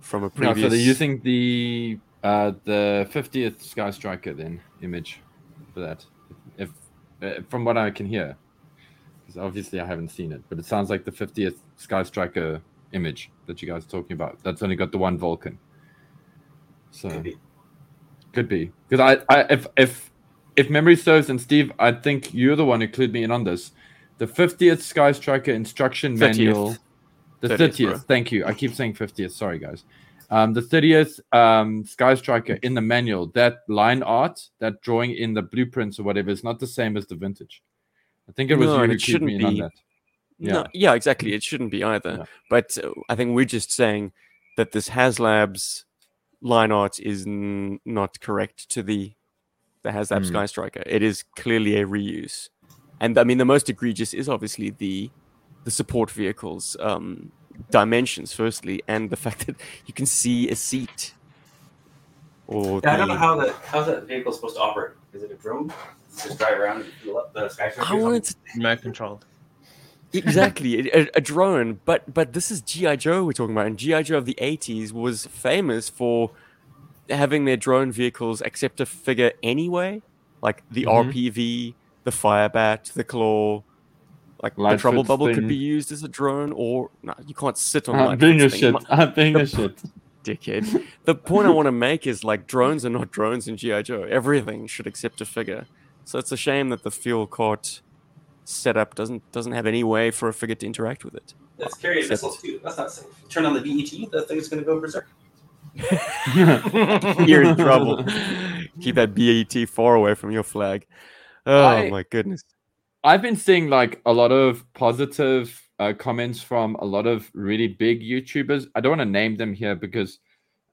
from a previous. No, previous. so they're using the uh, the 50th Sky Striker then image for that. If uh, from what I can hear, because obviously I haven't seen it, but it sounds like the 50th Sky Striker image that you guys are talking about. That's only got the one Vulcan. So Could be. could be because I, I if if if memory serves, and Steve, I think you're the one who clued me in on this. The 50th Sky Striker instruction 30th. manual. The 30th, 30th. thank you. I keep saying 50th. Sorry, guys. Um, the 30th um, Sky Striker in the manual, that line art, that drawing in the blueprints or whatever, is not the same as the vintage. I think it was No, you who it shouldn't in on be. that. No, Yeah. yeah, exactly. It shouldn't be either. Yeah. But uh, I think we're just saying that this HasLabs line art is n- not correct to the the HasLab Hmm. Sky Striker. It is clearly a reuse, and I mean the most egregious is obviously the the support vehicles um, dimensions, firstly, and the fact that you can see a seat. Or Yeah, I don't know how that how's that vehicle supposed to operate. Is it a drone? Just drive around and fill up the Sky I wanted to Remote controlled. exactly a, a drone but but this is gi joe we're talking about and gi joe of the 80s was famous for having their drone vehicles accept a figure anyway like the Mhm. rpv the firebat the claw like the trouble bubble could be used as a drone or no you can't sit on like. I'm being a thing. shit. I'm being a shit. dickhead the point i want to make is like drones are not drones in gi joe everything should accept a figure so it's a shame that the fuel cart setup doesn't doesn't have any way for a figure to interact with it That's carrying Except- missiles too. That's not safe. Turn on the VET, that thing's gonna go berserk. You're in trouble. Keep that BET far away from your flag. Oh I- my goodness. I've been seeing like a lot of positive uh, comments from a lot of really big YouTubers. I don't want to name them here because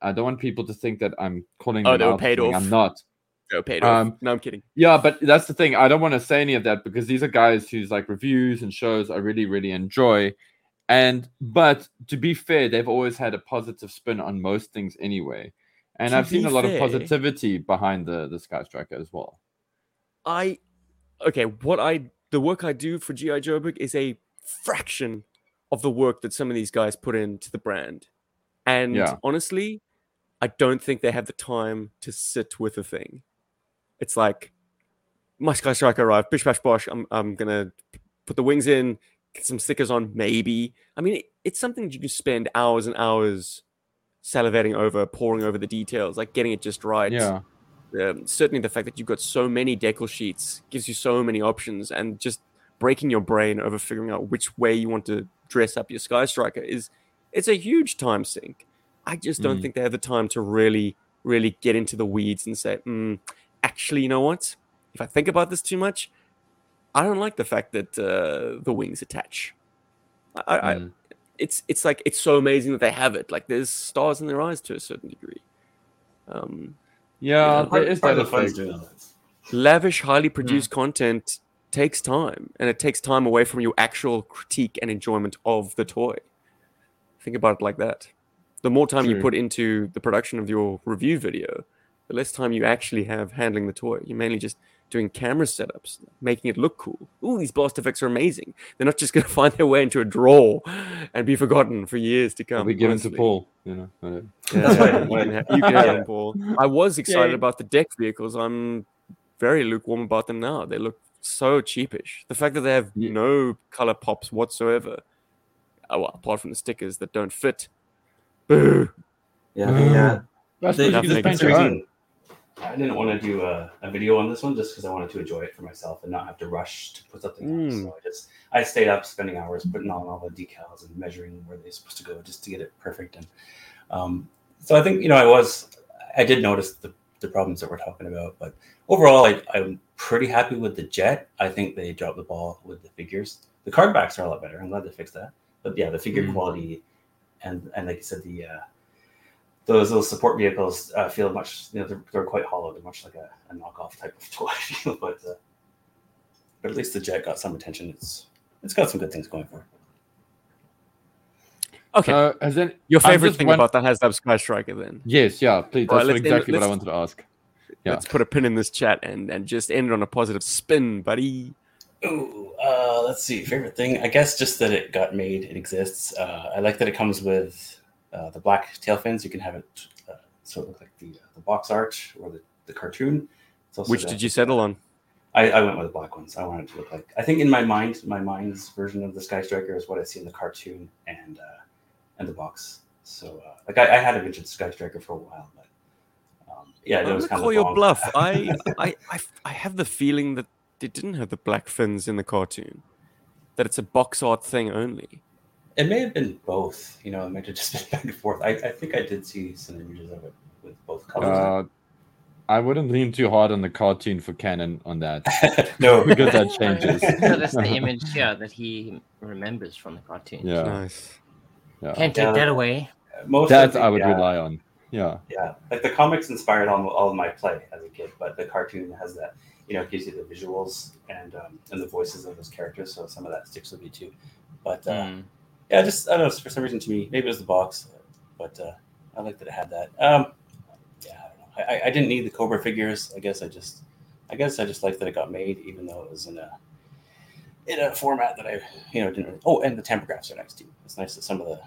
I don't want people to think that I'm calling Oh, them they were out. paid off. I'm not. Go paid Um, off. No, I'm kidding. Yeah, but that's the thing. I don't want to say any of that because these are guys whose like reviews and shows I really, really enjoy. And but to be fair, they've always had a positive spin on most things anyway. And To I've seen a lot fair- of positivity behind the the Sky Striker as well. I okay. What I the work I do for GI Joburg is a fraction of the work that some of these guys put into the brand, and Yeah. honestly, I don't think they have the time to sit with a thing. It's like my Sky Striker arrived, bish bash bosh. I'm I'm gonna put the wings in, get some stickers on, maybe. I mean, it, it's something that you can spend hours and hours salivating over, poring over the details, like getting it just right. Yeah. Um, certainly, the fact that you've got so many decal sheets gives you so many options, and just breaking your brain over figuring out which way you want to dress up your Sky Striker is it's a huge time sink. I just don't Mm. think they have the time to really, really get into the weeds and say, mm, actually, you know what? If I think about this too much, I don't like the fact that uh, the wings attach. I, I, Mm. it's it's like it's so amazing that they have it. Like there's stars in their eyes to a certain degree. Um, Yeah, part, there is that the fun effect. doing all that. lavish, highly produced hmm. content takes time, and it takes time away from your actual critique and enjoyment of the toy. Think about it like that. The more time you put into the production of your review video, the less time you actually have handling the toy. You're mainly just doing camera setups, making it look cool. Ooh, these blast effects are amazing. They're not just going to find their way into a drawer and be forgotten for years to come. They'll be given to honestly. Paul. You know. Yeah, That's yeah, right. you can, ha- you can have them, Paul. I was excited Yay. about the deck vehicles. I'm very lukewarm about them now. They look so cheapish. The fact that they have Yeah. no color pops whatsoever, uh, well, apart from the stickers that don't fit. Boo! Yeah, the, uh, That's the, because you Nothing can I didn't want to do a, a video on this one just because I wanted to enjoy it for myself and not have to rush to put something on. Mm. So I just I stayed up spending hours putting on all the decals and measuring where they're supposed to go just to get it perfect. And um, so I think you know I was I did notice the, the problems that we're talking about, but overall I, I'm pretty happy with the jet. I think they dropped the ball with the figures. The card backs are a lot better. I'm glad they fixed that. But yeah, the figure Mm. quality and and like you said the uh, those those support vehicles uh, feel much you know they're, they're quite hollow they're much like a, a knockoff type of toy but uh, but at least the jet got some attention it's it's got some good things going for it Okay, Uh, has any, your favorite thing one- about the HasLab Sky Striker then? Yes, yeah, please. That's let's end- exactly what I wanted to ask. Yeah. Let's put a pin in this chat and, and just end on a positive spin, buddy. Ooh, uh, let's see favorite thing i guess just that it got made it exists uh, i like that it comes with uh, the black tail fins you can have it uh, so it look like the, uh, the box art or the, the cartoon Which got- did you settle on? I, I went with the black ones. I wanted it to look like. I think in my mind, my mind's version of the Sky Striker is what I see in the cartoon and uh, and the box. So uh, like I, I had a vintage Sky Striker for a while, but um, yeah, it I'm was kind call of your bluff. I, I, I, I have the feeling that they didn't have the black fins in the cartoon. That it's a box art thing only. It may have been both. You know, it might have just been back and forth. I, I think I did see some images of it with both colors. Uh, I wouldn't lean too hard on the cartoon for canon on that. no, because that changes. so that's the image, yeah, that he remembers from the cartoon. Yeah, Nice. yeah. Can't take Yeah. that away. most That the- I would yeah. rely on. Yeah, Yeah, like the comics inspired all, all of my play as a kid, but the cartoon has that, you know, it gives you the visuals and um, and the voices of those characters, so some of that sticks with me too. But uh, Mm. Yeah, just I don't know for some reason to me, maybe it was the box, but uh, I like that it had that. Um, yeah, I don't know. I, I- I didn't need the Cobra figures. I guess I just, I guess I just liked that it got made, even though it was in a in a format that I, you know, didn't. Really, oh, and the tampographs are nice too. It's nice that some of the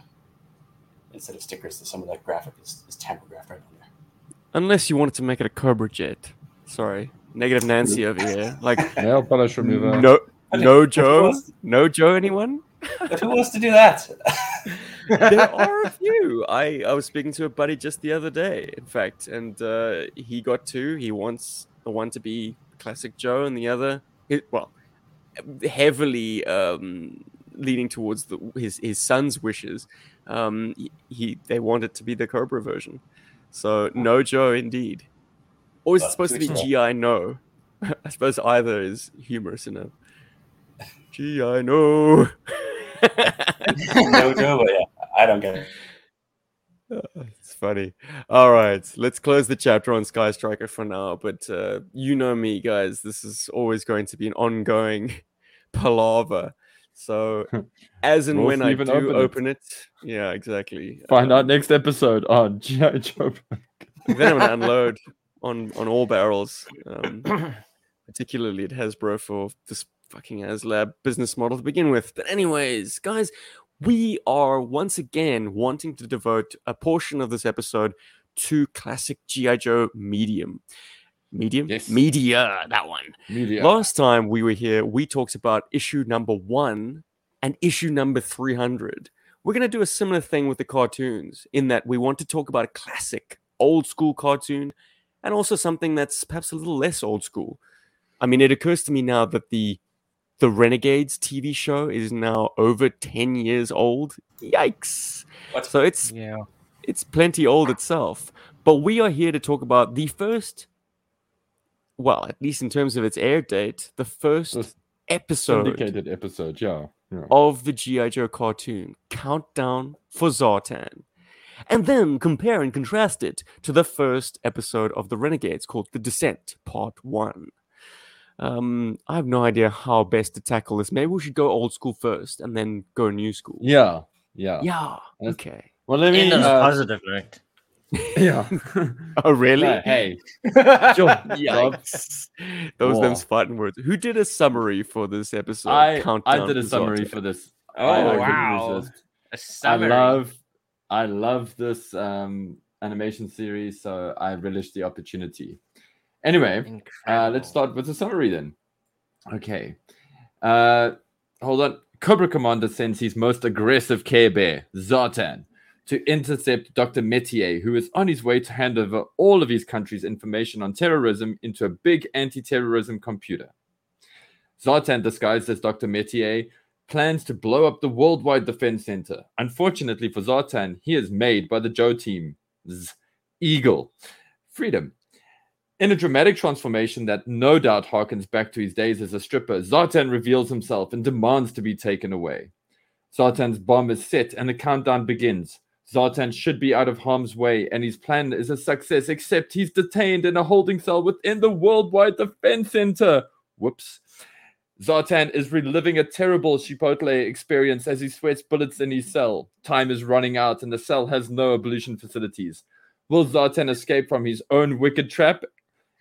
instead of stickers, that some of that graphic is, is tampographed right on there. Unless you wanted to make it a Cobra jet. Sorry, negative Nancy over here. Like nail polish remover. no, I mean, no who Joe, no Joe. Anyone? But who wants to do that? there are a few. I, I was speaking to a buddy just the other day, in fact, and uh, he got two. He wants the one to be classic Joe, and the other, it, well, heavily um, leaning towards the, his his son's wishes. Um, he, he they want it to be the Cobra version. So no Joe, indeed. Or is it supposed to be GI No? I suppose either is humorous enough. GI No. no Joe, but yeah, I don't get it. It's funny. All right, let's close the chapter on Sky Striker for now. But uh, you know me, guys. This is always going to be an ongoing palaver. So, as and We'll when I do open open it. it, yeah, exactly. Find um, out next episode on G.I. Joe. Then I'm gonna unload on on all barrels, um, particularly at Hasbro for this fucking HasLab business model to begin with. But anyways, guys, we are once again wanting to devote a portion of this episode to classic GI Joe medium. Medium, Yes. media, that one. Media. Last time we were here, we talked about issue number one and issue number 300. We're going to do a similar thing with the cartoons in that we want to talk about a classic, old school cartoon and also something that's perhaps a little less old school. I mean, it occurs to me now that the the Renegades TV show is now over 10 years old. Yikes. What? So it's Yeah. it's plenty old itself. But we are here to talk about the first, well, at least in terms of its air date, the first The episode Syndicated episode, yeah. yeah. of the G.I. Joe cartoon, Countdown for Zartan. And then compare and contrast it to the first episode of The Renegades called The Descent, Part 1. Um, I have no idea how best to tackle this. Maybe we should go old school first and then go new school. Yeah, yeah. Yeah. Okay. Well, let me. And uh, positive note. yeah. Oh, really? Yeah, hey, Yikes. Those Whoa. them's fighting words. Who did a summary for this episode? I I did a summary Zartan? for this. Oh, I- I wow. resist. A I summary. love, I love this um, animation series, so I relish the opportunity. Anyway, uh, let's start with the summary then. Okay. Uh, hold on. Cobra Commander sends his most aggressive Care Bear, Zartan, to intercept Dr. Metier, who is on his way to hand over all of his country's information on terrorism into a big anti terrorism computer. Zartan, disguised as Dr. Metier, plans to blow up the Worldwide Defense Center. Unfortunately for Zartan, he is made by the Joe team. Eagle. Freedom. In a dramatic transformation that no doubt harkens back to his days as a stripper, Zartan reveals himself and demands to be taken away. Zartan's bomb is set and the countdown begins. Zartan should be out of harm's way, and his plan is a success, except he's detained in a holding cell within the Worldwide Defense Center. Whoops. Zartan is reliving a terrible Chipotle experience as he sweats bullets in his cell. Time is running out, and the cell has no ablution facilities. Will Zartan escape from his own wicked trap?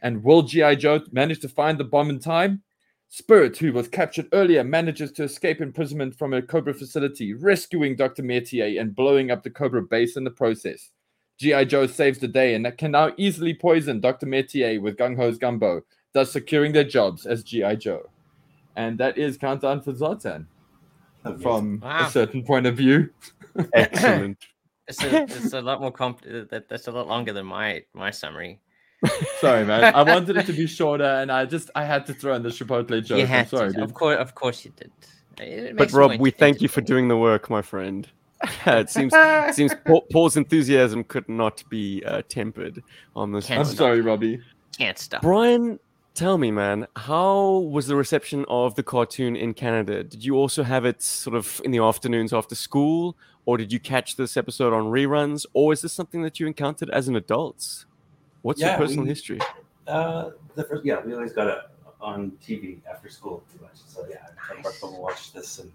And will G.I. Joe manage to find the bomb in time? Spirit, who was captured earlier, manages to escape imprisonment from a Cobra facility, rescuing Dr. Metier and blowing up the Cobra base in the process. G.I. Joe saves the day and can now easily poison Dr. Metier with Gung Ho's gumbo, thus securing their jobs as G.I. Joe. And that is Countdown for Zartan from Wow. a certain point of view. Excellent. It's a, it's a lot more comp. That, that's a lot longer than my my summary. Sorry, man. I wanted it to be shorter, and I just I had to throw in the Chipotle joke. you I'm had sorry, to. dude. Of course, of course you did. It- it But Rob, we thank you for doing the work, my friend. it seems it seems Paul's enthusiasm could not be uh, tempered on this. Can't I'm stop. sorry, Robbie. Can't stop. Brian, tell me, man, how was the reception of the cartoon in Canada? Did you also have it sort of in the afternoons after school, or did you catch this episode on reruns, or is this something that you encountered as an adult? What's your personal we- history? Uh, the first, yeah, we always got it on TV after school, pretty much. So yeah, I brought home and watched this, and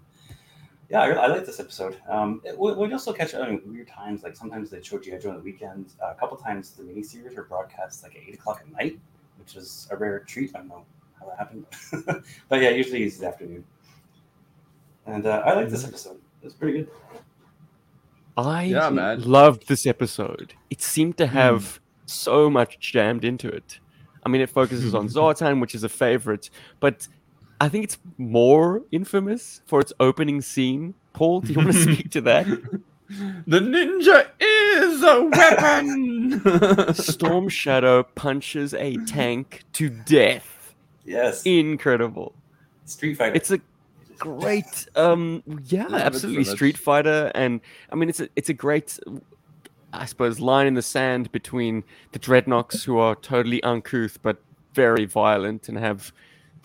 yeah, I, I like this episode. Um, it, we, we also catch it on weird times. Like sometimes they show GI Joe on the weekends. Uh, a couple times the miniseries were broadcast like at eight o'clock at night, which was a rare treat. I don't know how that happened, but yeah, usually it's the afternoon. And uh, I like this episode. It's pretty good. I Yeah, man. loved this episode. It seemed to have so much jammed into it. I mean, it focuses on Zartan, which is a favorite, but I think it's more infamous for its opening scene. Paul, do you want to speak to that? The ninja is a weapon. Storm Shadow punches a tank to death. Yes, Incredible. Street Fighter. It's a great um yeah Love it so absolutely street fighter and i mean it's a it's a great i suppose line in the sand between the dreadnoks who are totally uncouth but very violent and have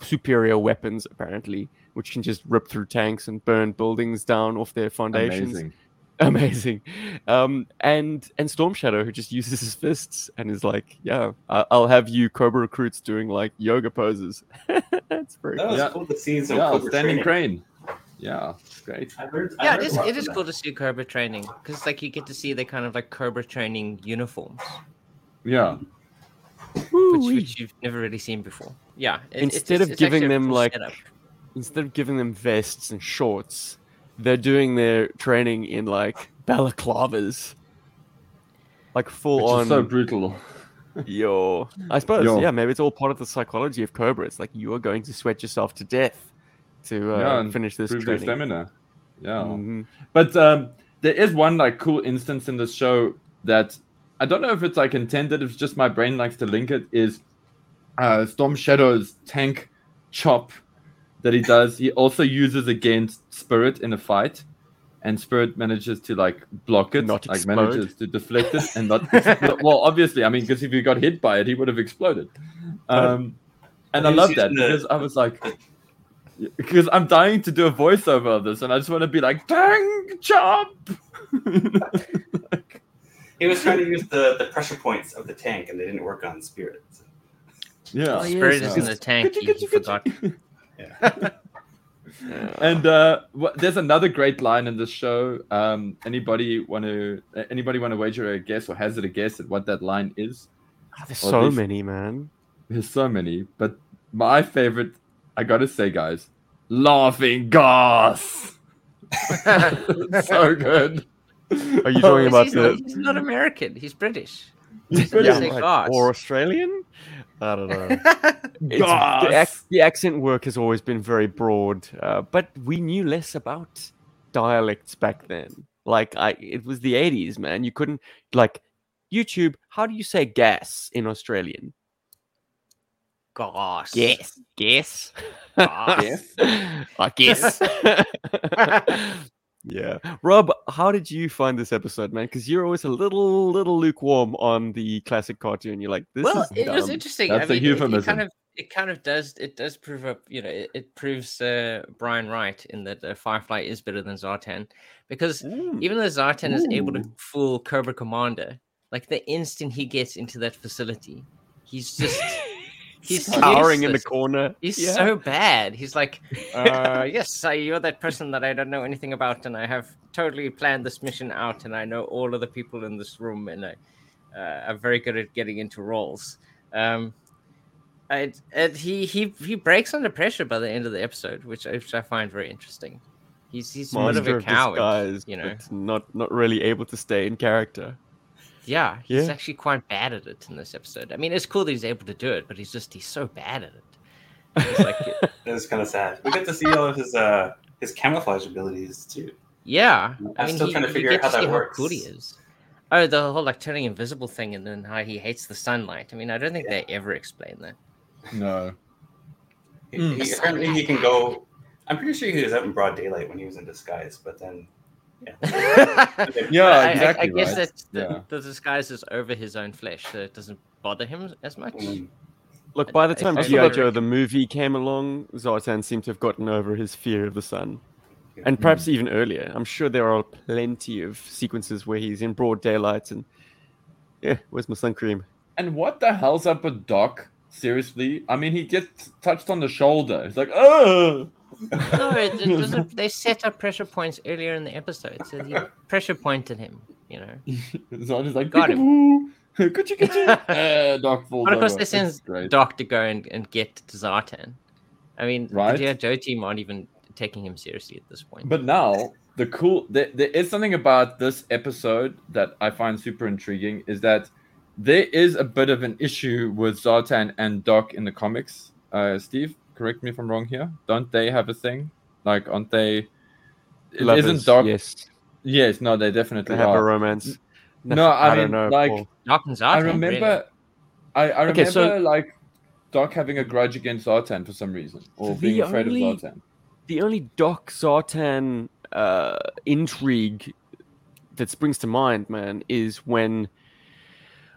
superior weapons apparently which can just rip through tanks and burn buildings down off their foundations Amazing. amazing um and and storm shadow who just uses his fists and is like yeah I- i'll have you cobra recruits doing like yoga poses that's very that was Yeah. cool to see some Yeah, Cobra standing training. crane. Yeah, it's great. I learned, I Yeah, learned it a is. lot It from is that. cool to see Cobra training because, like, you get to see the kind of like Cobra training uniforms, Yeah, which, which you've never really seen before. Yeah. it- Instead it's- of it's giving a them, cool like, setup. instead of giving them vests and shorts, they're doing their training in like balaclavas, like full which on. is so brutal. yo, I suppose Yo. yeah, maybe it's all part of the psychology of Cobra. It's like you are going to sweat yourself to death to uh, Yeah, and finish this Prove their training. stamina. Yeah. Mhm. But um, there is one like cool instance in this show that I don't know if it's like intended. It's just my brain likes to link it. Is uh, Storm Shadow's tank chop that he does? He also uses against Spirit in a fight, and Spirit manages to like block it, Not like explode. manages to deflect it, and not. well, obviously, I mean, because if he got hit by it, he would have exploded. Um, and I love that the- because I was like, because I'm dying to do a voiceover of this, and I just want to be like, "Dang, chop!" He was trying to use the, the pressure points of the tank, and they didn't work on Spirit. So, yeah, Oh, Spirit is in uh, the tank. He, he forgot. yeah. and uh, wha- there's another great line in this show. Um, anybody want to anybody want to wager a guess or hazard a guess at what that line is? Ah, there's Or so least- many, man. There's so many, but my favorite, I gotta say, guys, laughing gas. so good. Are you talking about he's, the he's not American. He's British. He's British. say right, goss. or Australian? I don't know. It's- the, ac- the accent work has always been very broad, uh, but we knew less about dialects back then. Like, I, it was the '80s, man. You couldn't like YouTube. How do you say gas in Australian? Goss. Guess, guess, Goss. I guess. yeah, Rob, how did you find this episode, man? Because you're always a little, little lukewarm on the classic cartoon. You're like, this well, is it was interesting. That's I a mean, it- It, kind of, it kind of does. It does prove up. You know, it, it proves uh, Brian right in that uh, Firefly is better than Zartan because Mm. even though Zartan is able to fool Cobra Commander, like the instant he gets into that facility, he's just he's cowering in the corner. He's Yeah. so bad. He's like, uh, yes, I, you're that person that I don't know anything about, and I have totally planned this mission out, and I know all of the people in this room, and I uh, am very good at getting into roles. Um, I, and he he he breaks under pressure by the end of the episode, which I, which I find very interesting. He's he's a bit of a coward, disguise, you know. not not really able to stay in character. Yeah, he's Yeah. actually quite bad at it in this episode. I mean, it's cool that he's able to do it, but he's just he's so bad at it. It's like, It was kind of sad. We get to see all of his uh his camouflage abilities too. Yeah, I'm I mean, still he, trying to figure out how to that see works. cool he is. Oh, the whole like turning invisible thing, and then how he hates the sunlight. I mean, I don't think they ever explain that. No. He, Mm. he- apparently, he can go. I'm pretty sure he was out in broad daylight when he was in disguise, but then, yeah. Yeah, I- I- exactly. I, guess right. that the, Yeah. the disguise is over his own flesh, so it doesn't bother him as much. Mm. Look, by the time I G.I. Joe the movie came along, Zartan seemed to have gotten over his fear of the sun. And perhaps even earlier. I'm sure there are plenty of sequences where he's in broad daylight and yeah, where's my sun cream? And what the hell's up with Doc? Seriously? I mean, he gets touched on the shoulder. He's like, oh. No, it, it doesn't. They set up pressure points earlier in the episode, so he pressure pointed him. You know. so he's like, Got him. peekaboo. Kuchi kuchi. Uh, Doc falls But of course, over. they send Doc to go and, and get to Zartan. I mean, Right. the G.I. Joe team aren't even taking him seriously at this point. But now the cool there, there is something about this episode that I find super intriguing is that there is a bit of an issue with Zartan and Doc in the comics. Uh, Steve, correct me if I'm wrong here. Don't they have a thing? Like, aren't they? Lovers, Isn't Doc? Yes, Yes, no, they definitely they have a romance. No, I don't mean, know. like- Paul. Doc and Zartan. I remember, really. I, I remember Okay, so- like Doc having a grudge against Zartan for some reason, or The being afraid only- of Zartan. the only Doc Zartan uh, intrigue that springs to mind, man, is when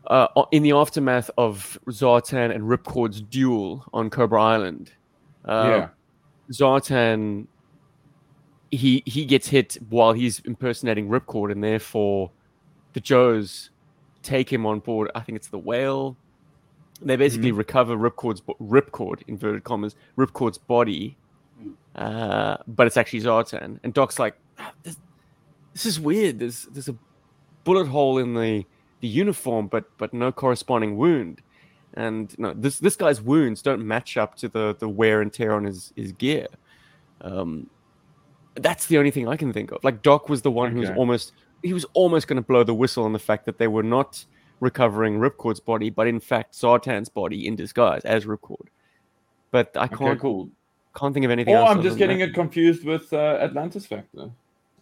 uh, in the aftermath of Zartan and Ripcord's duel on Cobra Island, uh, yeah, Zartan he he gets hit while he's impersonating Ripcord, and therefore the Joes take him on board. I think it's the whale. They basically recover Ripcord's Ripcord inverted commas Ripcord's body, uh, but it's actually Zartan. And Doc's like, "Ah, this, this is weird. There's there's a bullet hole in the the uniform, but but no corresponding wound. And no, this this guy's wounds don't match up to the the wear and tear on his his gear. Um, that's the only thing I can think of. Like Doc was the one who was almost he was almost going to blow the whistle on the fact that they were not recovering Ripcord's body, but in fact Zartan's body in disguise as Ripcord. But I can't cool. can't think of anything Or else. I'm just getting that. it confused with uh, Atlantis Factor.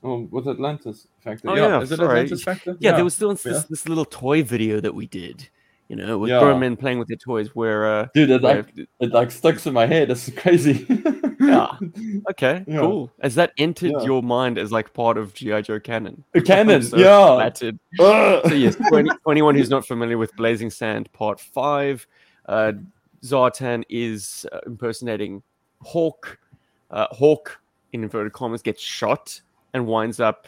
Oh, with Atlantis Factor? Oh, yeah, yeah, is it sorry. Atlantis Factor? Yeah, there was still this, Yeah. this little toy video that we did, you know, with Yeah. grown men playing with their toys. Where, uh, Dude, it where- like it like sticks in my head. This is crazy. Yeah. okay, Yeah. cool. Has that entered Yeah. your mind as like part of GI Joe canon? A canon, so yeah. flattered. Ugh. So yes, 20, 21 who's not familiar with Blazing Sand Part Five, uh, Zartan is uh, impersonating Hawk. Uh, Hawk, in inverted commas, gets shot and winds up.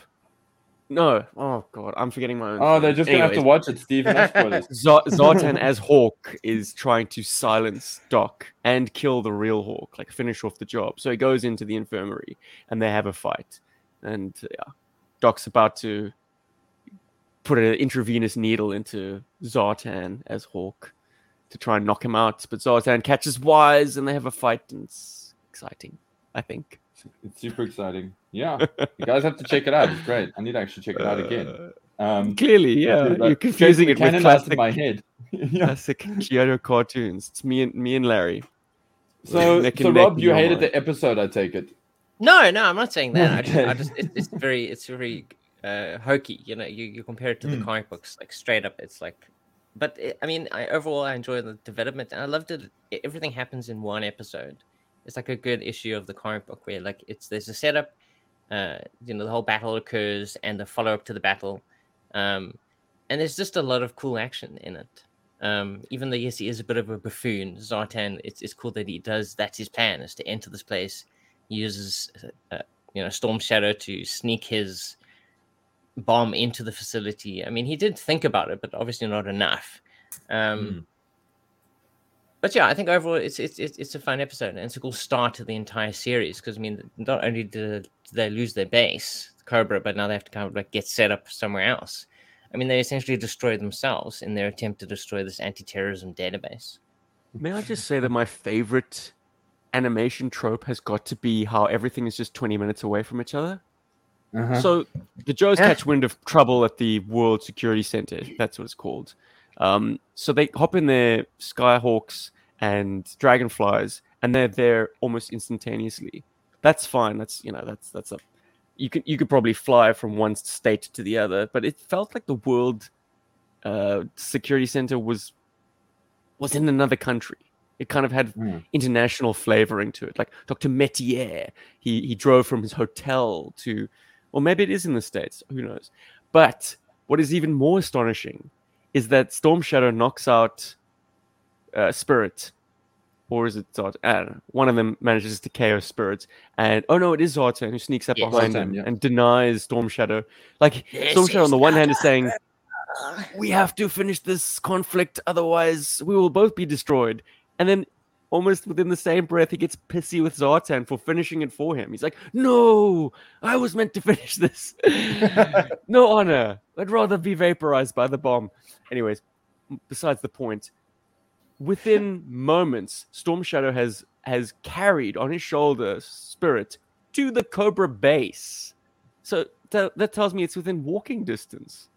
No, oh god, I'm forgetting my own. Oh, they're just gonna have to watch it, Steve. Zar- Zartan as Hawk is trying to silence Doc and kill the real Hawk, like finish off the job. So he goes into the infirmary and they have a fight. And yeah, Doc's about to put an intravenous needle into Zartan as Hawk to try and knock him out. But Zartan catches Wise and they have a fight and it's exciting, I think. It's super exciting. Yeah, you guys have to check it out. It's great. I need to actually check it out again. Um, Clearly, yeah. like, You're confusing it the with canon out of classic, my head. yeah. classic Kyoto cartoons. It's me and me and Larry. So, Neck so and Rob, you hated the episode. I take it. No, no, I'm not saying that. I just, I just it, it's very, it's very uh, hokey. You know, you, you compare it to the Mm. comic books, like straight up, it's like. But it, I mean, I overall I enjoy the development, and I loved it. Everything happens in one episode. It's like a good issue of the comic book where, like, it's there's a setup. Uh, you know, the whole battle occurs, and the follow up to the battle, um, and there's just a lot of cool action in it. Um, even though yes, he is a bit of a buffoon, Zartan. It's it's cool that he does. That's his plan: is to enter this place. He uses, uh, you know, Storm Shadow to sneak his bomb into the facility. I mean, he did think about it, but obviously not enough. Um, Mm. But yeah, I think overall it's it's it's it's a fun episode and it's a cool start to the entire series because I mean, not only did did they lose their base, Cobra, but now they have to kind of like get set up somewhere else. I mean, they essentially destroy themselves in their attempt to destroy this anti-terrorism database. May I just say that my favorite animation trope has got to be how everything is just 20 minutes away from each other? Uh-huh. So the Joes catch wind of trouble at the World Security Center. That's what it's called. Um, so they hop in their Skyhawks and Dragonflies, and they're there almost instantaneously. That's fine. That's you know that's that's a you could you could probably fly from one state to the other, but it felt like the World uh, Security Center was was in another country. It kind of had Mm. international flavoring to it. Like Dr. Metier, he he drove from his hotel to, or maybe it is in the states. Who knows? But what is even more astonishing is that Storm Shadow knocks out uh, Spirit, or is it Zart? I don't know. One of them manages to KO Spirit, and oh no, it is Zartan who sneaks up Yes. behind Zartan, him yeah. and denies Storm Shadow. Like This Storm Shadow on the one hand is saying, we have to finish this conflict, otherwise we will both be destroyed. And then almost within the same breath, he gets pissy with Zartan for finishing it for him. He's like, No, I was meant to finish this. no honor. I'd rather be vaporized by the bomb. Anyways, besides the point, within moments, Storm Shadow has has carried on his shoulder Spirit to the Cobra base. So that, that tells me it's within walking distance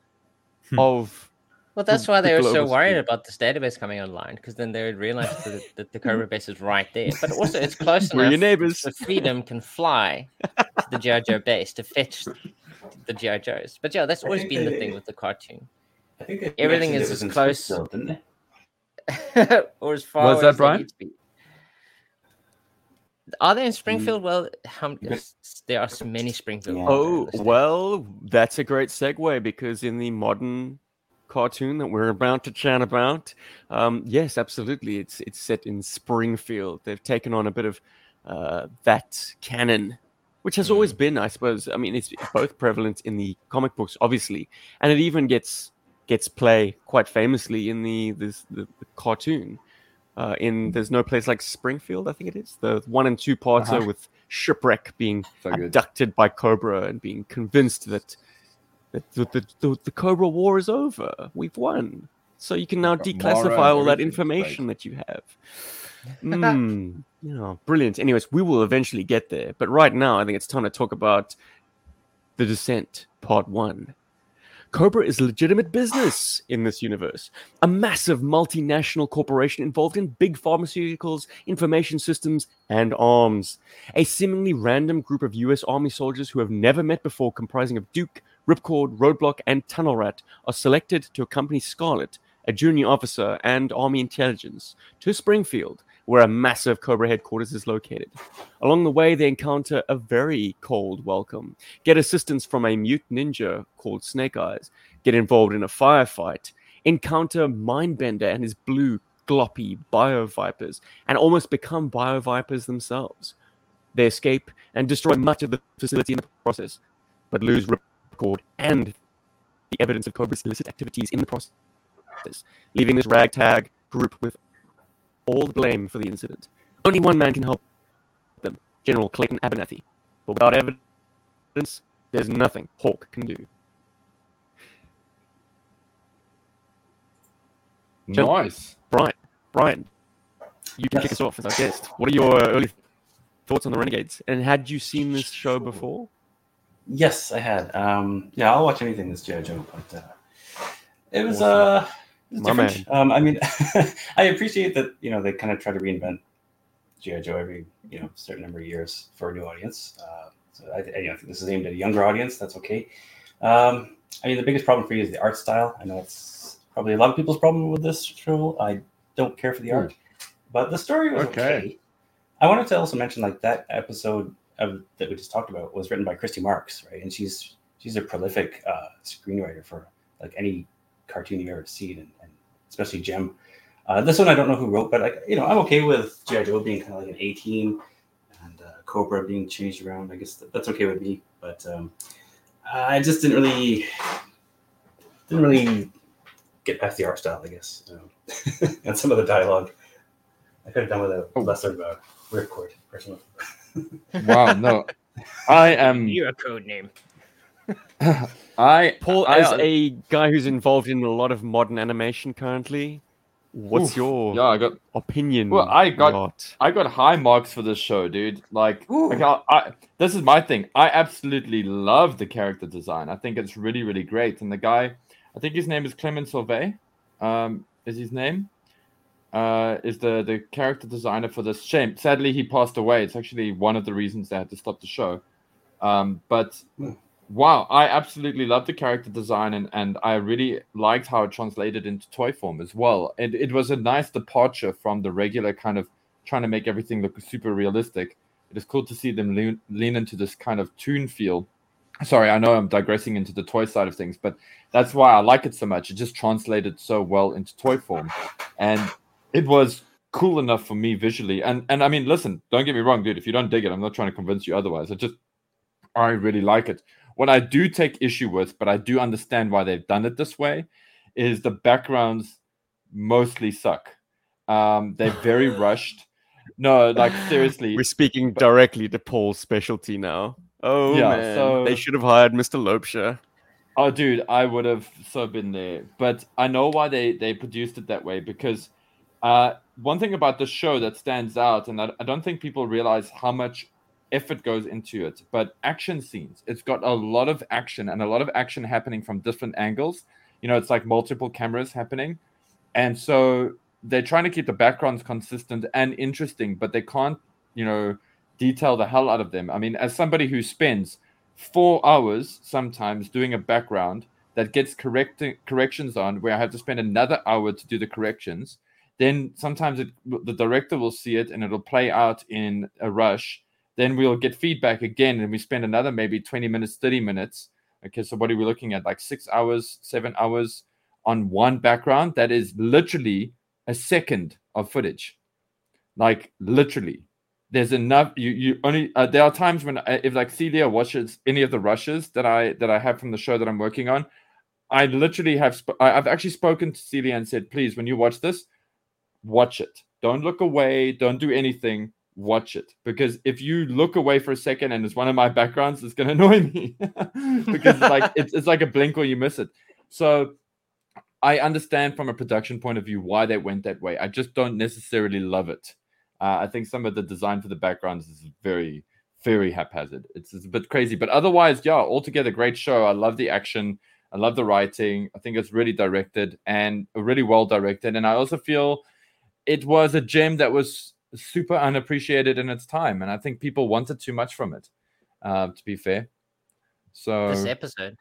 Hmm. of Well, that's the- why the they were so worried speed. about this database coming online because then they would realize that, that the Cobra base is right there. But also, it's close We're enough. your neighbors. So Freedom can fly to the GI Joe base to fetch the GI Joes. But yeah, that's always been the thing with the cartoon. I think Everything is as close- Springfield, didn't they? or as far Was that as they Brian? need to be. Are they in Springfield? Well, how, there are so many Springfield. Yeah. Oh, well, that's a great segue because in the modern cartoon that we're about to chat about, um, yes, absolutely, it's it's set in Springfield. They've taken on a bit of uh, that canon, which has always been, I suppose. I mean, it's both prevalent in the comic books, obviously, and it even gets gets play quite famously in the this the, the cartoon. Uh, in there's no place like Springfield, I think it is the one and two parts Uh-huh. with shipwreck being So abducted by Cobra and being convinced that, that the, the, the, the Cobra War is over. We've won. So you can now declassify all that information that you have. Mm, you know, brilliant. Anyways, we will eventually get there. But right now, I think it's time to talk about The Descent Part 1. Cobra is legitimate business in this universe. A massive multinational corporation involved in big pharmaceuticals, information systems, and arms. A seemingly random group of US Army soldiers who have never met before, comprising of Duke, Ripcord, Roadblock, and Tunnel Rat, are selected to accompany Scarlett, a junior officer and Army intelligence, to Springfield, where a massive Cobra headquarters is located. Along the way, they encounter a very cold welcome, get assistance from a mute ninja called Snake Eyes, get involved in a firefight, encounter Mindbender and his blue, gloppy bio vipers, and almost become bio vipers themselves. They escape and destroy much of the facility in the process, but lose record and the evidence of Cobra's illicit activities in the process, leaving this ragtag group with all the blame for the incident. Only one man can help them, General Clayton Abernathy. But without evidence, there's nothing Hawk can do. Gentlemen, Nice. Brian, Brian, you can kick us off as our guest. What are your early thoughts on the Renegades? And had you seen this show before? Yes, I had. Um, yeah, I'll watch anything that's G.I. Joe, but uh, it was Awesome. uh, it was My different. Um, I mean, I appreciate that you know they kind of try to reinvent G.I. Joe every you know certain number of years for a new audience. Uh, so I, I, you know, I think this is aimed at a younger audience. That's okay. Um, I mean, the biggest problem for you is the art style. I know it's probably a lot of people's problem with this show. I don't care for the art, but the story was Okay. okay. I wanted to also mention like that episode of that we just talked about was written by Christy Marx, right? And she's she's a prolific uh, screenwriter for like any cartoon you've ever seen, and, and especially Jem. Uh, this one I don't know who wrote, but like you know I'm okay with GI Joe being kind of like an A team and uh, Cobra being changed around. I guess that, that's okay with me, but um, I just didn't really didn't really get past the art style, I guess, um, and some of the dialogue. I could have done with a Oh. lesser uh, ripcord personally. Wow. No, I am. You're a code name. I Paul, I- as a guy who's involved in a lot of modern animation currently, what's Oof. your Yeah, I got opinion? Well, I got- on? I got high marks for this show, dude. Like, like I, I, this is my thing. I absolutely love the character design. I think it's really, really great. And the guy, I think his name is Clement Sauvé. Um, is his name? Uh, is the the character designer for this? Shame. Sadly, he passed away. It's actually one of the reasons they had to stop the show. Um, but Hmm. Wow, I absolutely love the character design, and and I really liked how it translated into toy form as well. And it was a nice departure from the regular kind of trying to make everything look super realistic. It is cool to see them lean, lean into this kind of tune feel. Sorry, I know I'm digressing into the toy side of things, but that's why I like it so much. It just translated so well into toy form, and it was cool enough for me visually. And and I mean, listen, don't get me wrong, dude. If you don't dig it, I'm not trying to convince you otherwise. I just I really like it. What I do take issue with, but I do understand why they've done it this way, is the backgrounds mostly suck. Um, they're very rushed. No, like seriously. We're speaking directly to Paul's specialty now. Oh Yeah, man, so- they should have hired Mr. Lopesha. Oh, dude, I would have so been there. But I know why they they produced it that way because uh, one thing about the show that stands out, and I, I don't think people realize how much effort goes into it. But action scenes, it's got a lot of action and a lot of action happening from different angles. You know, it's like multiple cameras happening, and so they're trying to keep the backgrounds consistent and interesting, but they can't, you know, detail the hell out of them. I mean, as somebody who spends four hours sometimes doing a background that gets correcting corrections on where I have to spend another hour to do the corrections. Then sometimes it, the director will see it and it'll play out in a rush. Then we'll get feedback again and we spend another maybe 20 minutes, 30 minutes. Okay, so what are we looking at? Like six hours, seven hours on one background that is literally a second of footage. Like literally there's enough you you only uh, there are times when I, if like celia watches any of the rushes that i that i have from the show that i'm working on i literally have sp- i've actually spoken to celia and said please when you watch this watch it don't look away don't do anything watch it because if you look away for a second and it's one of my backgrounds it's going to annoy me because it's like it's, it's like a blink or you miss it so i understand from a production point of view why they went that way i just don't necessarily love it uh, I think some of the design for the backgrounds is very, very haphazard. It's, it's a bit crazy, but otherwise, yeah, altogether great show. I love the action. I love the writing. I think it's really directed and really well directed. And I also feel it was a gem that was super unappreciated in its time, and I think people wanted too much from it. Uh, to be fair, so This episode.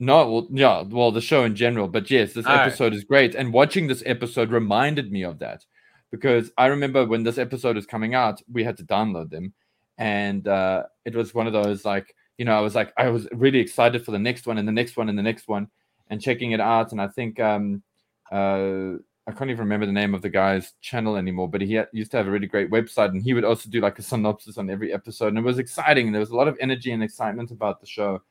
no, well, yeah, well, the show in general, but yes, this All right. episode is great. And watching this episode reminded me of that because I remember when this episode was coming out, we had to download them, and uh, it was one of those like, you know, I was like, I was really excited for the next one and the next one and the next one, and checking it out. And I think um, uh, I can't even remember the name of the guy's channel anymore, but he had, used to have a really great website, and he would also do like a synopsis on every episode, and it was exciting. There was a lot of energy and excitement about the show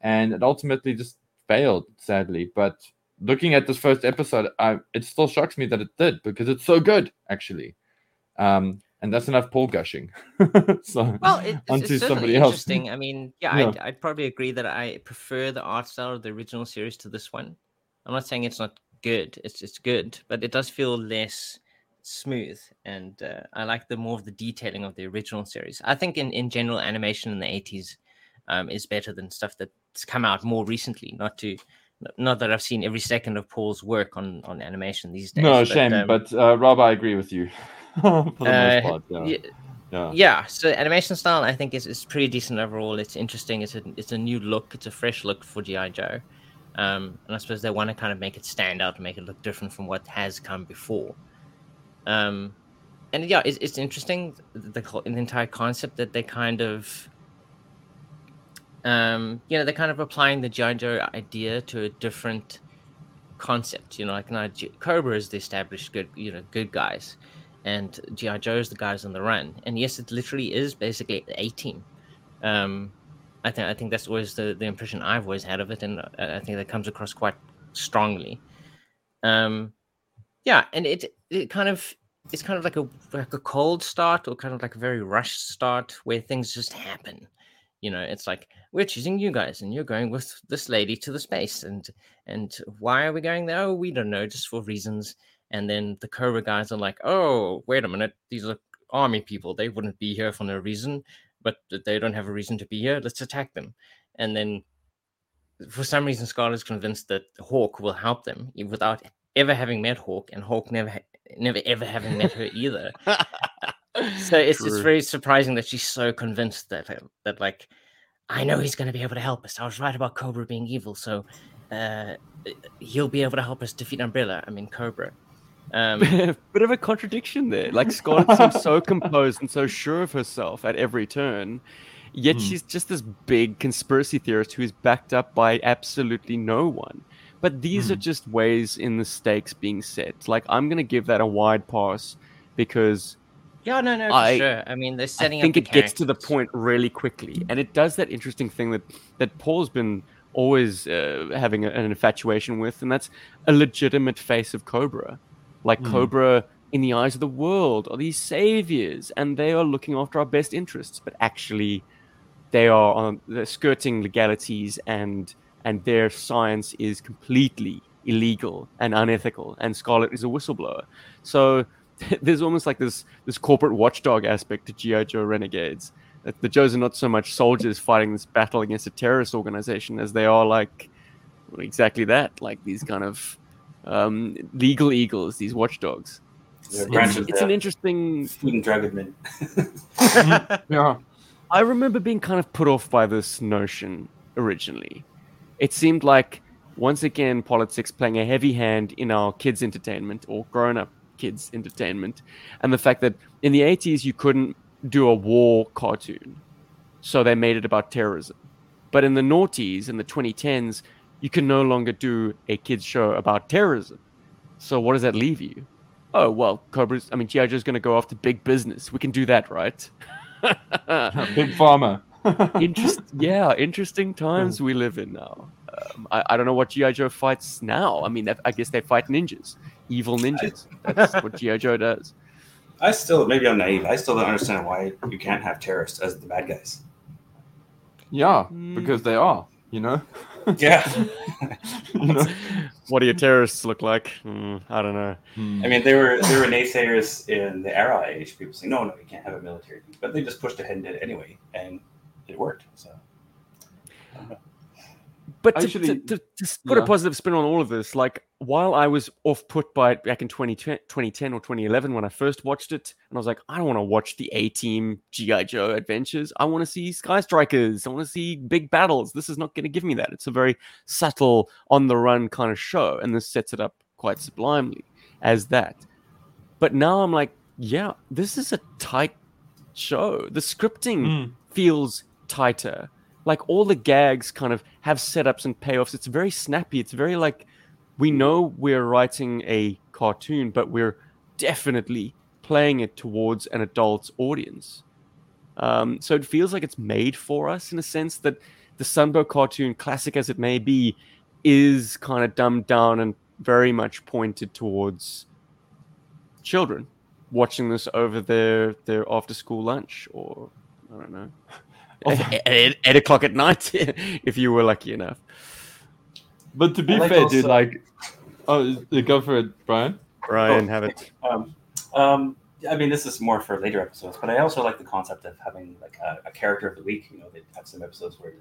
and it ultimately just failed sadly but looking at this first episode I, it still shocks me that it did because it's so good actually um and that's enough paul gushing so Well, it, it's, onto it's somebody else interesting. I mean, yeah, Yeah. I'd, I'd probably agree that I prefer the art style of the original series to this one. I'm not saying it's not good; it's it's good, but it does feel less smooth, and uh, I like the more of the detailing of the original series. I think in in general, animation in the 80s um, is better than stuff that's come out more recently. Not to not that I've seen every second of Paul's work on on animation these days. no shame um, but uh rob i agree with you for the uh, most part yeah, yeah, yeah. yeah so animation style i think is, is pretty decent overall it's interesting it's a it's a new look it's a fresh look for gi joe um and i suppose they want to kind of make it stand out and make it look different from what has come before um and yeah it's, it's interesting the, the, the entire concept that they kind of um you know they're kind of applying the gi joe idea to a different concept you know like now cobra is the established good you know good guys and GI Joe is the guys on the run. And yes, it literally is basically a team. Um, I think I think that's always the, the impression I've always had of it, and I I think that comes across quite strongly. Um, yeah, and it it kind of it's kind of like a like a cold start or kind of like a very rushed start where things just happen. You know, it's like we're choosing you guys, and you're going with this lady to the space, and and why are we going there? Oh, we don't know, just for reasons. And then the Cobra guys are like, oh, wait a minute, these are army people. They wouldn't be here for no reason, but they don't have a reason to be here. Let's attack them. And then for some reason, Scarlett's convinced that Hawk will help them without ever having met Hawk, and Hawk never, never ever having met her either. So it's it's very surprising that she's so convinced that uh, that like I know he's going to be able to help us. I was right about Cobra being evil, so uh, he'll be able to help us defeat Umbrella. I mean Cobra. Um, Bit of a contradiction there. Like Scarlett seems so composed and so sure of herself at every turn, yet Hmm. she's just this big conspiracy theorist who is backed up by absolutely no one. But these are Hmm. just ways in the stakes being set. Like I'm gonna give that a wide pass because yeah, no, no, for I- sure. I mean, they're setting. Up. I think it gets to the point really quickly, and it does that interesting thing that that Paul's been always uh, having a, an infatuation with, and that's a legitimate face of Cobra. Like Mm. Cobra, in the eyes of the world, are these saviors, and they are looking after our best interests, but actually, they are on they're skirting legalities, and and their science is completely illegal and unethical, and Scarlett is a whistleblower. So there's almost like this this corporate watchdog aspect to GI Joe Renegades. That the Joes are not so much soldiers fighting this battle against a terrorist organization as they are like well, exactly that, like these kind of um, legal eagles, these watchdogs. They're It's, it's an interesting. Food and Drug Admin. yeah I remember being kind of put off by this notion originally. It seemed like once again politics playing a heavy hand in our kids' entertainment or grown-up kids' entertainment, and the fact that in the 80s you couldn't do a war cartoon, so they made it about terrorism. But in the noughties in the 2010s, you can no longer do a kids show about terrorism. So what does that leave you? Oh well, Cobra's. I mean, GI Joe's going to go after big business. We can do that, right? big pharma Interest, yeah, interesting times we live in now. Um, I, I don't know what GI Joe fights now. I mean, I- I guess they fight ninjas, evil ninjas. That's what GI Joe does. I still, maybe I'm naive. I still don't understand why you can't have terrorists as the bad guys. yeah Mm. because they are you know Yeah. What do your terrorists look like? Hmm, I don't know. Hmm. I mean, there were there were naysayers in the era age. People saying, "No, no, you can't have a military," but they just pushed ahead and did it anyway, and it worked. So, But to, Actually, to, to, to put a positive spin on all of this, like while I was off put by it back in 2010, 2010 or 2011 when I first watched it, and I was like, I don't want to watch the A Team G.I. Joe adventures. I want to see Sky Strikers. I want to see big battles. This is not going to give me that. It's a very subtle, on the run kind of show, and this sets it up quite sublimely as that. But now I'm like, yeah, this is a tight show. The scripting Mm. feels tighter. Like all the gags kind of have setups and payoffs. It's very snappy. It's very like we know we're writing a cartoon, but we're definitely playing it towards an adult audience. Um, so it feels like it's made for us in a sense that the Sunbow cartoon, classic as it may be, is kind of dumbed down and very much pointed towards children watching this over their their after school lunch or I don't know at, at eight o'clock at night if you were lucky enough. But to be like fair, dude, like, oh, you go for it, Brian. Brian, Oh. have it. Um, um, I mean, this is more for later episodes, but I also like the concept of having like a, a character of the week. You know, they have some episodes where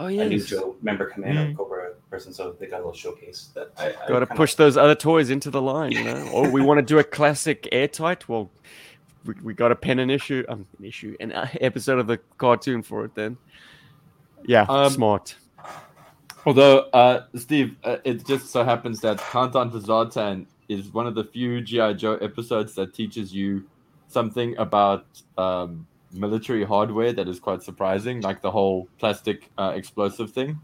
Oh a new yes, Joe member come in, Mm. or Cobra person, so they got a little showcase. That I, I got to kinda push those other toys into the line, you know. or we want to do a classic airtight. Well, we, we got to pen an issue, um, an issue, an uh, episode of the cartoon for it. Then, yeah, Um, smart. Although, uh, Steve, uh, it just so happens that Countdown for Zartan is one of the few GI Joe episodes that teaches you something about um, military hardware that is quite surprising, like the whole plastic uh, explosive thing.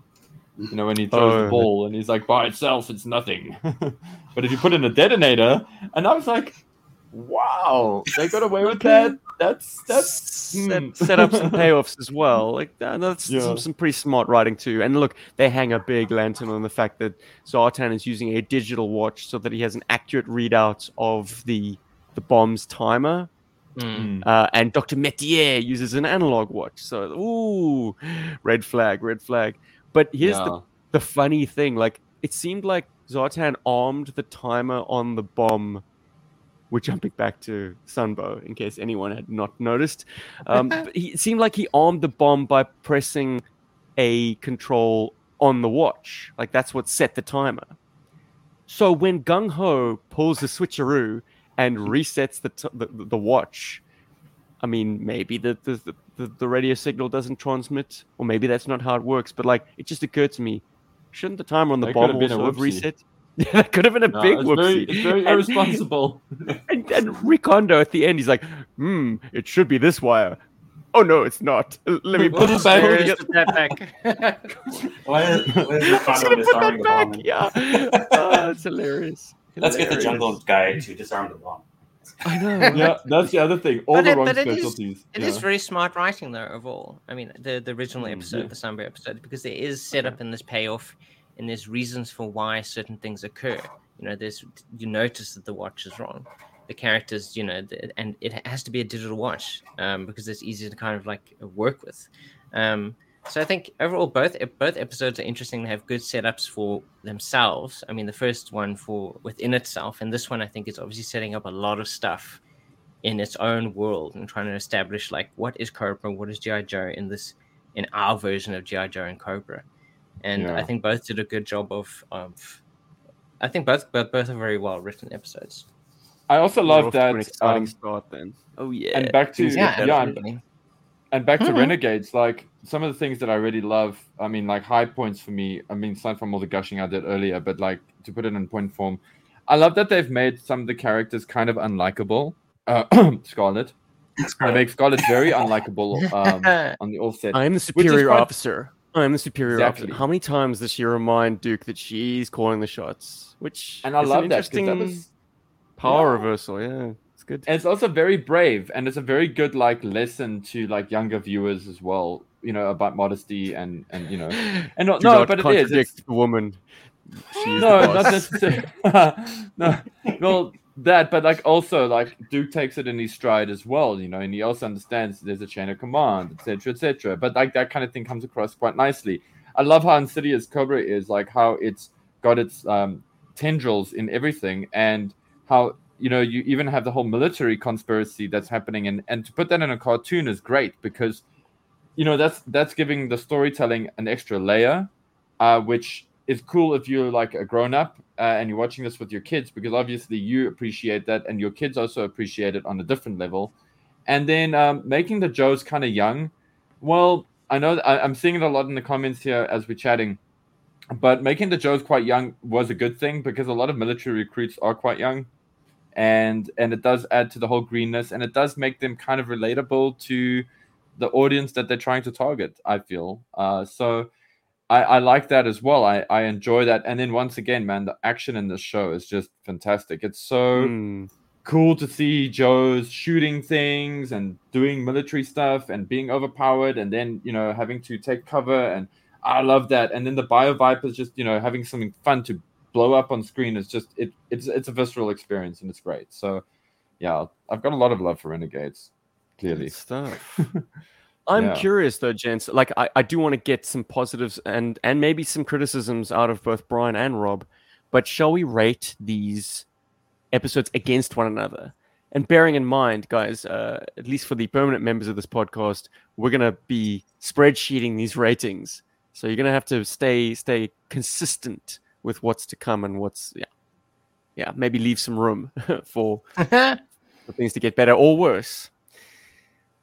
You know, when he throws Oh. the ball and he's like, by itself, it's nothing. but if you put in a detonator, and I was like, wow, they got away with that. That's that's set, hmm. setups and payoffs as well. Like that's Yeah. some, some pretty smart writing too. And look, they hang a big lantern on the fact that Zartan is using a digital watch so that he has an accurate readout of the the bomb's timer. Mm. Mm. Uh, and Dr. Metier uses an analog watch. So, ooh, red flag, red flag. But here's the, the funny thing like, it seemed like Zartan armed the timer on the bomb. We're jumping back to Sunbow in case anyone had not noticed. Um, he, it seemed like he armed the bomb by pressing a control on the watch. Like, that's what set the timer. So when Gung Ho pulls the switcheroo and resets the, t- the the watch, I mean, maybe the the, the the radio signal doesn't transmit, or maybe that's not how it works. But like, it just occurred to me, shouldn't the timer on the That bomb have been a also have whoopsie. reset? Yeah, that could have been a No, big it's very, whoopsie. it's very And- irresponsible. And, and Recondo at the end, he's like, "Hmm, it should be this wire." Oh no, it's not. Let me Put put it it back. back. Where together. is the pet back? Why is, why is I Recondo should have put disarming that the back. bomb? Yeah, oh, that's hilarious. Let's get the jungle guy to disarm the bomb. I know. yeah, that's the other thing. All But the it- wrong specialties. it is- It yeah. is very smart writing, though, of all. I mean, the, the original Mm, episode, yeah. the Sunbow episode, because there is setup in this payoff, and there's reasons for why certain things occur. You know, there's you notice that the watch is wrong. The characters, you know, and it has to be a digital watch um, because it's easier to kind of like work with. Um, so I think overall, both both episodes are interesting. They have good setups for themselves. I mean, the first one for within itself, and this one I think is obviously setting up a lot of stuff in its own world and trying to establish like what is Cobra, what is GI Joe in this in our version of GI Joe and Cobra, and I think both did a good job of of. I think both both both are very well written episodes. I also love off to an that. exciting Um, start then. Oh yeah. and back to yeah, yeah, and, and back to Mhm. Renegades. Like some of the things that I really love. I mean, like high points for me. I mean, aside from all the gushing I did earlier, but like to put it in point form, I love that they've made some of the characters kind of unlikable. Uh, Scarlett. They make Scarlett very unlikable um, on the offset. I am the is superior quite- officer. I am the superior Exactly. officer. How many times does she remind Duke that she's calling the shots? Which and I love an that interesting that was power Yeah. reversal. Yeah, it's good. And it's also very brave and it's a very good like lesson to like younger viewers as well you know about modesty and and you know and no, no but it is it's, woman. No not necessarily no well that but like also like duke takes it in his stride as well you know and he also understands there's a chain of command etc etc but like that kind of thing comes across quite nicely. I love how insidious cobra is like how it's got its um tendrils in everything and how you know you even have the whole military conspiracy that's happening and and to put that in a cartoon is great because you know that's that's giving the storytelling an extra layer uh, which is cool if you're like a grown up uh, and you're watching this with your kids because obviously you appreciate that and your kids also appreciate it on a different level. And then um, making the Joes kind of young. Well, I know I, I'm seeing it a lot in the comments here as we're chatting, but making the Joes quite young was a good thing because a lot of military recruits are quite young. And and it does add to the whole greenness and it does make them kind of relatable to the audience that they're trying to target, I feel. Uh, so I, I like that as well. I, I enjoy that. And then once again, man, the action in this show is just fantastic. It's so Mm. cool to see Joe's shooting things and doing military stuff and being overpowered and then, you know, having to take cover. And I love that. And then the Bio Vipers just, you know, having something fun to blow up on screen is just, it, it's, it's a visceral experience and it's great. So, yeah, I've got a lot of love for Renegades, clearly. Good stuff. I'm Yeah. curious though, gents. Like, I, I do want to get some positives and and maybe some criticisms out of both Brian and Rob. But shall we rate these episodes against one another? And bearing in mind, guys, uh, at least for the permanent members of this podcast, we're gonna be spreadsheeting these ratings. So you're gonna have to stay stay consistent with what's to come and what's yeah, yeah. Maybe leave some room for for things to get better or worse.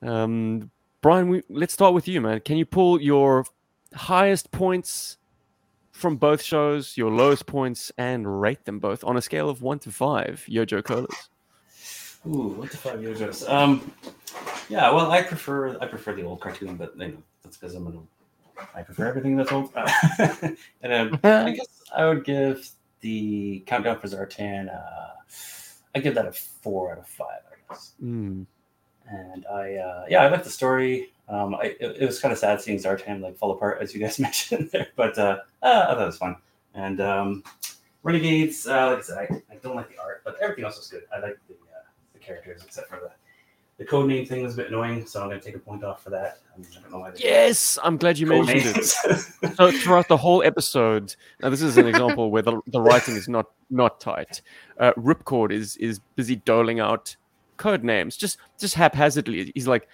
Um, Brian, we, let's start with you, man. Can you pull your highest points from both shows, your lowest points, and rate them both on a scale of one to five? Yojo Colas. Ooh, what the fuck, Yojos? Um, yeah, well, I prefer I prefer the old cartoon, but you know that's because I'm an old. I prefer everything that's old. And um, I guess I would give the Countdown for Zartan. Uh, I give that a four out of five. I guess. Mm. And I, uh, yeah, I like the story. Um, I, it, it was kind of sad seeing Zartan like fall apart, as you guys mentioned there, but uh, uh, I thought it was fun. And um, Renegades, uh, like I said, I, I don't like the art, but everything else was good. I like the uh, the characters, except for the the code name thing was a bit annoying, so I'm gonna take a point off for that. I, mean, I don't know why. Yes, I'm glad you mentioned it. So throughout the whole episode, now this is an example where the, the writing is not not tight. Uh, Ripcord is is busy doling out code names just just haphazardly. He's like,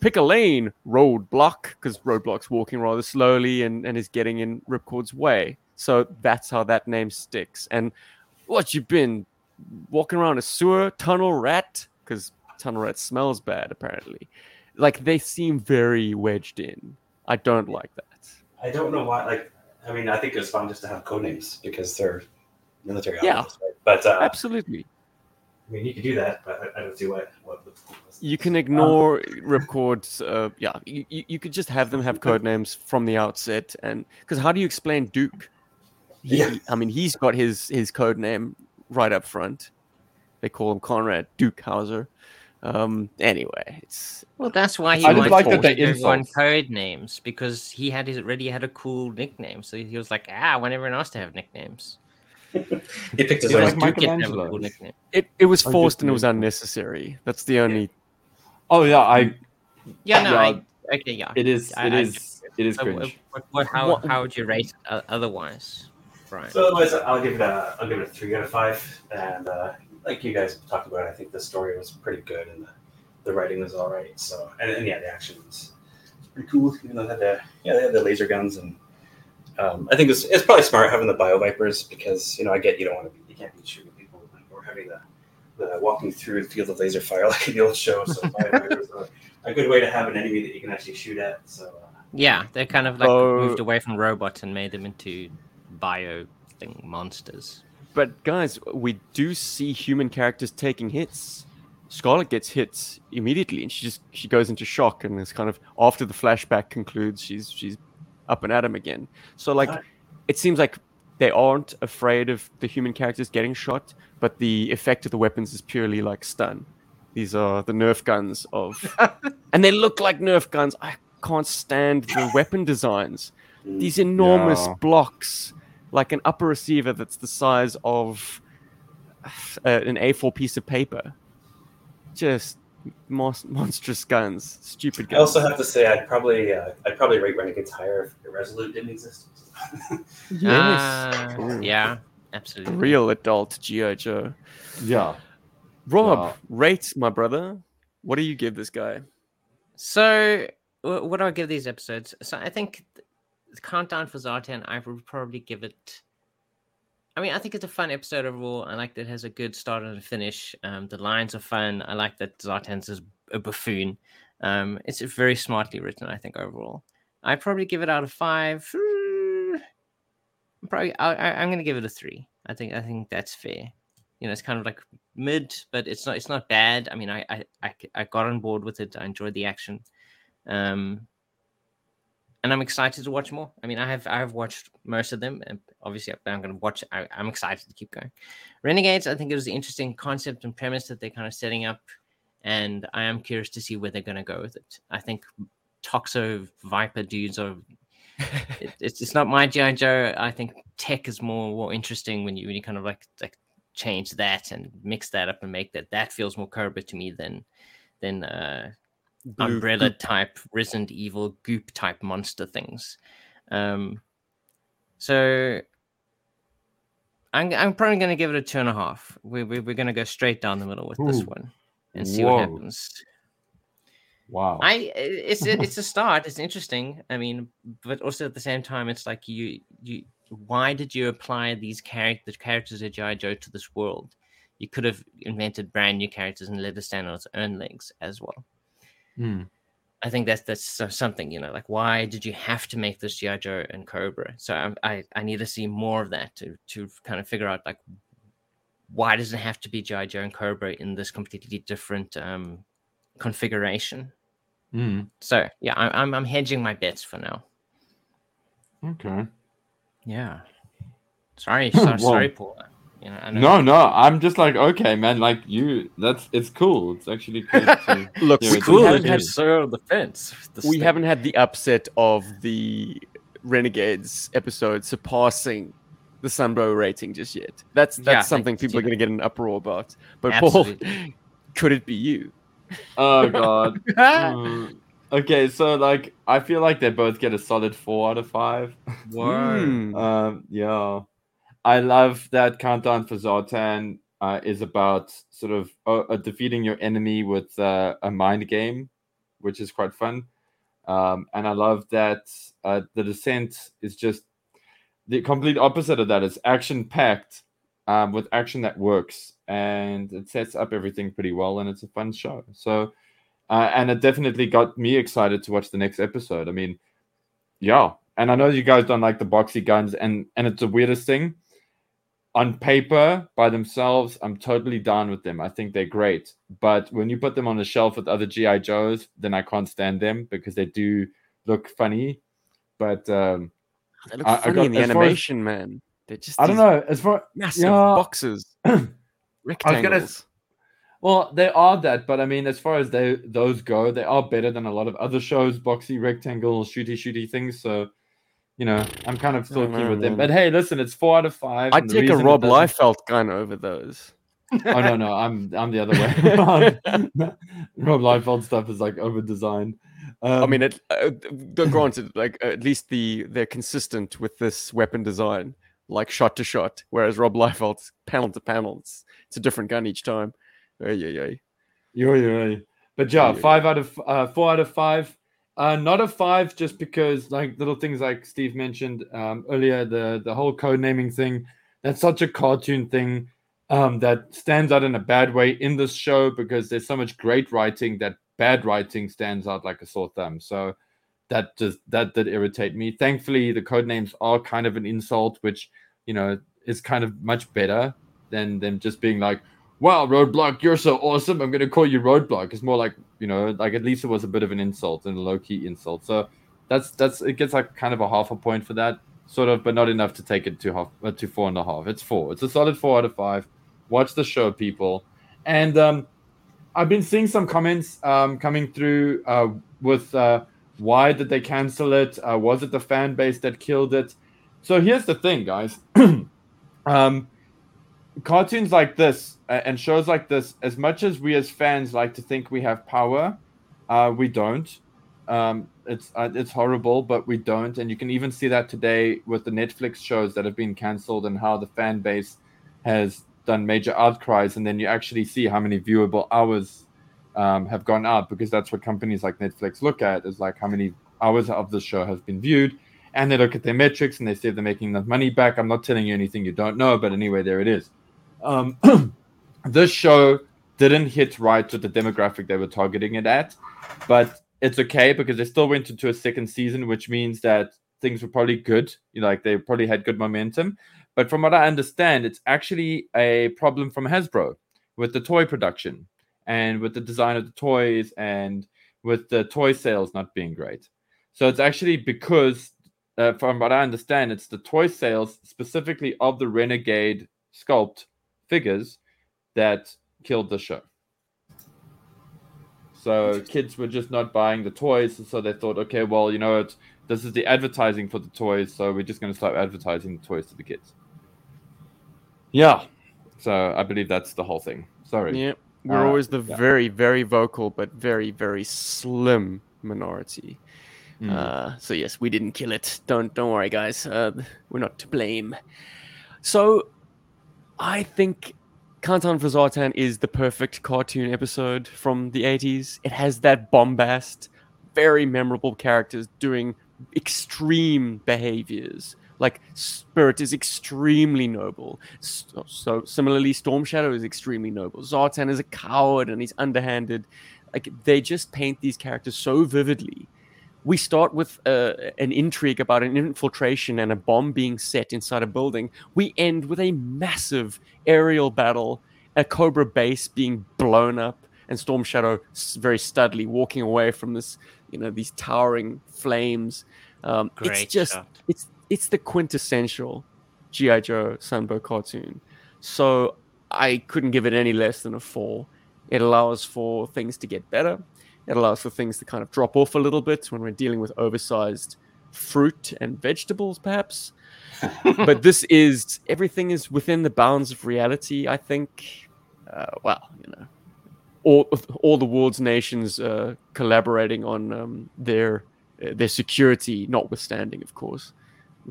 pick a lane, roadblock, because roadblock's walking rather slowly and and is getting in Ripcord's way. So that's how that name sticks. And what you've been walking around a sewer tunnel rat? Because tunnel rat smells bad apparently. Like they seem very wedged in. I don't like that. I don't know why. Like, I mean, I think it's fun just to have code names because they're military Yeah. right? But uh, Absolutely. I mean, you could do that, but I, I don't see what what the point was. You can ignore Ripcord's. Uh, yeah, you, you you could just have them have code names from the outset, and because how do you explain Duke? He, Yeah. I mean, he's got his his code name right up front. They call him Conrad Duke Hauser. Um, anyway, it's Well, that's why he I wanted like that they give everyone insult. code names because he had his already had a cool nickname. So he was like, ah, I want everyone else to have nicknames. He picked his own. like Duke get to have a Michelangelo. cool it it was forced and it was unnecessary. That's the only. Oh, yeah, I, Yeah, no, Yeah, I, okay, yeah. it is, I- it I is, it is So, uh, cringe. what, what, how, What- how would you rate it uh, otherwise, Brian? So otherwise, I'll give it a I'll give it a three out of five. And uh, like you guys talked about, I think the story was pretty good and the, the writing was all right. So and, and yeah, the action was pretty cool. Even though they had the yeah they had the laser guns and um, I think it's it's probably smart having the bio vipers because you know I get you don't want to be you can't be shooting people or having the the walking through the field of laser fire like in the old show. So bio vipers are a good way to have an enemy that you can actually shoot at. So. Uh, yeah, they kind of like So- moved away from robots and made them into bio thing monsters. But guys, we do see human characters taking hits. Scarlett gets hits immediately, and she just she goes into shock, and is kind of after the flashback concludes, she's she's up and at him again. So like, it seems like they aren't afraid of the human characters getting shot, but the effect of the weapons is purely like stun. These are the Nerf guns of, and they look like Nerf guns. I can't stand the weapon designs. These enormous Yeah. blocks, like an upper receiver that's the size of uh, an A4 piece of paper. Just mon- monstrous guns, stupid guns. I also have to say I'd probably uh, I'd probably rate Renegades higher if Irresolute didn't exist. yes, Ooh. yeah, absolutely. real adult GI Joe. Yeah. Rob, Yeah. rate my brother. What do you give this guy? So, what do I give these episodes? So, I think the countdown for Zartan, I would probably give it. I mean, I think it's a fun episode overall. I like that it has a good start and a finish. Um, the lines are fun. I like that Zartan's is a buffoon. Um, it's very smartly written, I think, overall. I'd probably give it out of five. Probably, I, I, I'm going to give it a three. I think, I think that's fair. You know, it's kind of like mid, but it's not, it's not bad. I mean, I, I, I, I got on board with it. I enjoyed the action. Um, and I'm excited to watch more. I mean, I have I have watched most of them, and obviously I'm going to watch. I, am excited to keep going. Renegades, I think it was an interesting concept and premise that they're kind of setting up, and I am curious to see where they're going to go with it. I think Toxo Viper dudes are. it, it's it's not my GI Joe. I think tech is more more interesting when you when you kind of like like change that and mix that up and make that that feels more Cobra to me than than uh umbrella goop. type Resident Evil goop type monster things. Um, so I'm I'm probably going to give it a two and a half. We, we we're going to go straight down the middle with Ooh. this one and see Whoa. what happens. Wow. I it's it's a start. It's interesting. I mean, but also at the same time, it's like you you why did you apply these characters characters of GI Joe to this world? You could have invented brand new characters and let it stand on its own legs as well. Mm. I think that's that's something you know, like why did you have to make this GI Joe and Cobra? So I, I I need to see more of that to to kind of figure out like why does it have to be GI Joe and Cobra in this completely different um, configuration? Mm. So yeah, I, I'm I'm hedging my bets for now. Okay. Yeah. Sorry, sorry, sorry, Paul. You know, no, no, I'm just like, okay, man, like you, that's it's cool. It's actually cool. To, Look, it's cool. It has so the fence. The we haven't had the upset of the Renegades episode surpassing the Sunbow rating just yet. That's that's yeah, something people are going to get an uproar about. But Absolutely. Paul, could it be you? Oh God. mm. Okay, so like I feel like they both get a solid four out of five. Wow. um, yeah. I love that countdown for Zartan uh, is about sort of uh, uh, defeating your enemy with uh, a mind game, which is quite fun. Um, and I love that uh, the descent is just the complete opposite of that. It's action packed um, with action that works, and it sets up everything pretty well, and it's a fun show. So, uh, and it definitely got me excited to watch the next episode. I mean, yeah, and I know you guys don't like the boxy guns, and and it's the weirdest thing on paper by themselves, I'm totally down with them. I think they're great. But when you put them on the shelf with other GI Joes, then I can't stand them because they do look funny. But um, they look I, funny I got, in the animation, as, man. They're just I don't know as far massive yeah, boxes, rectangles. Well, they are that, but I mean, as far as they those go, they are better than a lot of other shows, boxy rectangle, shooty shooty things. So you know, I'm kind of still keen with them. But hey, listen, it's four out of five. I'd take a Rob Liefeld gun over those. oh no, no, I'm I'm the other way. Rob Liefeld stuff is like over designed. Um, I mean, it, uh, granted, like at least the they're consistent with this weapon design, like shot to shot. Whereas Rob Liefeld's panel to panel, it's, it's a different gun each time. Yeah, yeah, yeah. Yeah, yeah. But yeah, five out of uh, four out of five. Uh, not a five, just because like little things like Steve mentioned um, earlier, the the whole code naming thing. That's such a cartoon thing um, that stands out in a bad way in this show because there's so much great writing that bad writing stands out like a sore thumb. So that just that did irritate me. Thankfully, the code names are kind of an insult, which you know is kind of much better than them just being like, wow, Roadblock, you're so awesome. I'm going to call you Roadblock. It's more like, you know, like at least it was a bit of an insult and a low key insult. So that's, that's, it gets like kind of a half a point for that, sort of, but not enough to take it to half, uh, to four and a half. It's four. It's a solid four out of five. Watch the show, people. And, um, I've been seeing some comments um, coming through uh, with uh, why did they cancel it? Uh, was it the fan base that killed it? So here's the thing, guys. um, cartoons like this and shows like this, as much as we as fans like to think we have power, uh, we don't. Um, it's uh, it's horrible, but we don't. And you can even see that today with the Netflix shows that have been cancelled and how the fan base has done major outcries. And then you actually see how many viewable hours um, have gone up because that's what companies like Netflix look at is like how many hours of the show has been viewed. and they look at their metrics and they see if they're making enough money back. I'm not telling you anything you don't know, but anyway, there it is. Um, this show didn't hit right with the demographic they were targeting it at, but it's okay because they still went into a second season, which means that things were probably good. You know, like they probably had good momentum. But from what I understand, it's actually a problem from Hasbro with the toy production and with the design of the toys and with the toy sales not being great. So it's actually because, uh, from what I understand, it's the toy sales specifically of the Renegade sculpt figures that killed the show. So kids were just not buying the toys, so they thought, okay, well, you know what, this is the advertising for the toys, so we're just going to start advertising the toys to the kids. Yeah, so I believe that's the whole thing. Sorry. Yeah, we're Uh, always the yeah. very, very vocal, but very, very slim minority. Mm. Uh, so yes, we didn't kill it. Don't don't worry, guys. Uh, we're not to blame. So, I think Countdown for Zartan is the perfect cartoon episode from the '80s. It has that bombast, very memorable characters doing extreme behaviors. Like Spirit is extremely noble. So, so similarly, Storm Shadow is extremely noble. Zartan is a coward and he's underhanded. Like they just paint these characters so vividly we start with uh, an intrigue about an infiltration and a bomb being set inside a building. We end with a massive aerial battle, a Cobra base being blown up, and Storm Shadow very studly walking away from this, you know, these towering flames. Um, Great it's just, shot. it's it's the quintessential GI Joe Sunbow cartoon. So I couldn't give it any less than a four. It allows for things to get better. It allows for things to kind of drop off a little bit when we're dealing with oversized fruit and vegetables, perhaps. but this is everything is within the bounds of reality. I think. Uh, well, you know, all all the world's nations uh, collaborating on um, their uh, their security, notwithstanding, of course.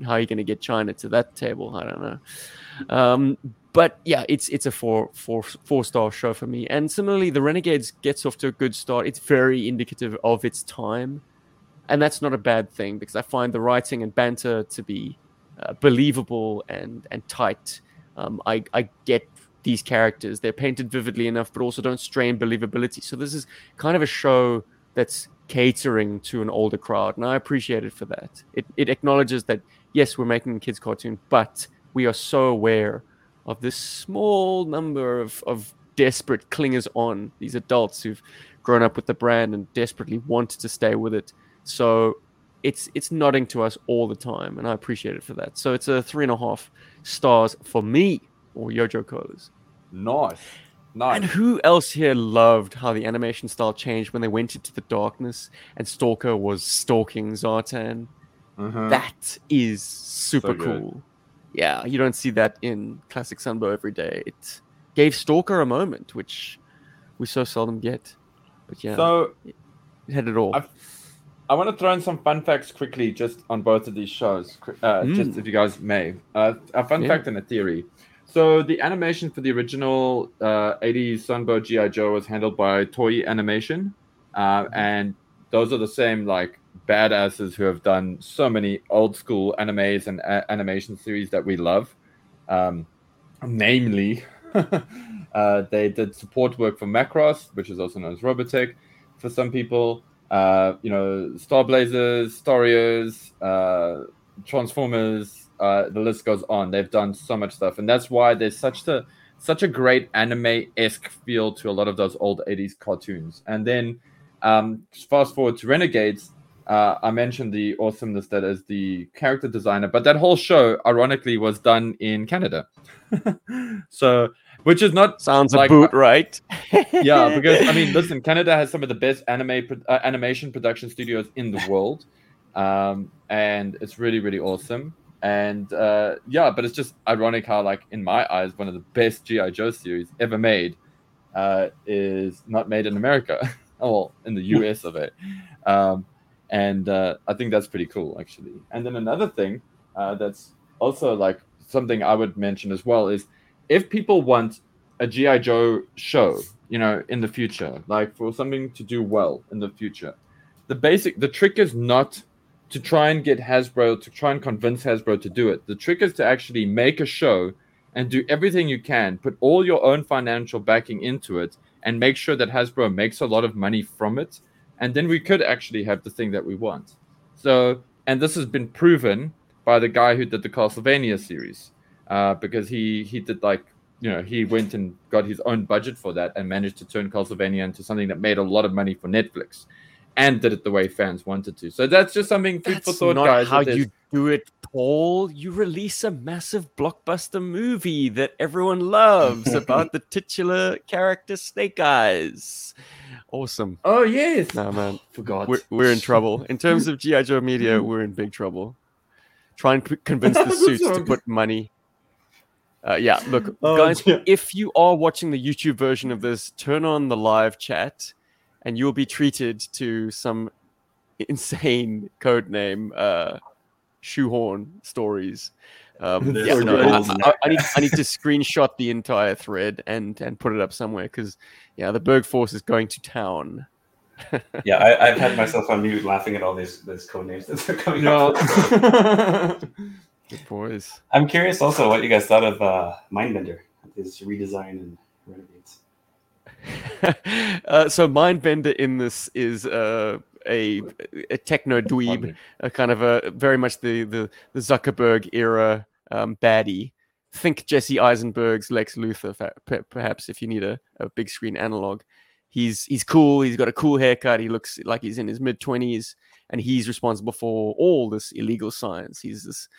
How are you going to get China to that table? I don't know. Um, but yeah, it's it's a four four four star show for me. And similarly, the Renegades gets off to a good start. It's very indicative of its time, and that's not a bad thing because I find the writing and banter to be uh, believable and and tight. Um, I I get these characters; they're painted vividly enough, but also don't strain believability. So this is kind of a show that's catering to an older crowd, and I appreciate it for that. It it acknowledges that yes, we're making a kids cartoon, but we are so aware of this small number of, of desperate clingers on, these adults who've grown up with the brand and desperately want to stay with it. So it's it's nodding to us all the time, and I appreciate it for that. So it's a three and a half stars for me or Yojo Colas. Nice. Nice. And who else here loved how the animation style changed when they went into the darkness and Stalker was stalking Zartan? Mhm. That is super So cool. Yeah, you don't see that in classic Sunbow every day. It gave Stalker a moment, which we so seldom get. But yeah, So it had it all. I've, I want to throw in some fun facts quickly, just on both of these shows, qu- uh, just Mm. if you guys may. Uh, a fun Yeah. fact and a theory. So the animation for the original uh, 80s Sunbow GI Joe was handled by Toei Animation, uh, and those are the same like badasses who have done so many old school animes and a- animation series that we love. Um, namely, uh, they did support work for Macross, which is also known as Robotech, for some people. Uh, you know, Star Blazers, Storios, uh, Transformers. Uh, the list goes on. They've done so much stuff, and that's why there's such a such a great anime esque feel to a lot of those old '80s cartoons. And then um, fast forward to Renegades. Uh, I mentioned the awesomeness that is the character designer, but that whole show, ironically, was done in Canada. so, which is not Sounds like- a boot, right? yeah, because I mean, listen, Canada has some of the best anime pro- uh, animation production studios in the world, um, and it's really really awesome. And uh, yeah, but it's just ironic how, like, in my eyes, one of the best GI Joe series ever made uh, is not made in America, well, in the US of it. Um, and uh, I think that's pretty cool, actually. And then another thing uh, that's also like something I would mention as well is if people want a GI Joe show, you know, in the future, like for something to do well in the future, the basic, the trick is not to try and get Hasbro to try and convince Hasbro to do it. The trick is to actually make a show and do everything you can, put all your own financial backing into it, and make sure that Hasbro makes a lot of money from it. And then we could actually have the thing that we want. So, and this has been proven by the guy who did the Castlevania series, uh, because he he did like you know he went and got his own budget for that and managed to turn Castlevania into something that made a lot of money for Netflix and did it the way fans wanted to. So that's just something food That's for thought, not guys. how you do it, Paul. You release a massive blockbuster movie that everyone loves about the titular character Snake Eyes. Awesome. Oh yes, No man, forgot. we're, we're in trouble. In terms of GI Joe media, we're in big trouble. Try and c- convince the suits to put money. Uh, yeah, look, Oh, guys. dear. If you are watching the YouTube version of this, turn on the live chat, and you'll be treated to some insane code name uh, shoehorn stories. Um, yeah, no, I, I- I need I need to screenshot the entire thread and and put it up somewhere because yeah, the Berg Force is going to town. Yeah, I, I've had myself on mute laughing at all these these code names that are coming no. up. Good boys. I'm curious also what you guys thought of uh, Mindbender, his redesign and Renegades. uh, so Mindbender in this is uh, a a techno dweeb, a kind of a very much the the, the Zuckerberg era um, baddie. Think Jesse Eisenberg's Lex Luthor, fa- perhaps if you need a, a big screen analog. He's he's cool. He's got a cool haircut. He looks like he's in his mid twenties, and he's responsible for all this illegal science. He's this.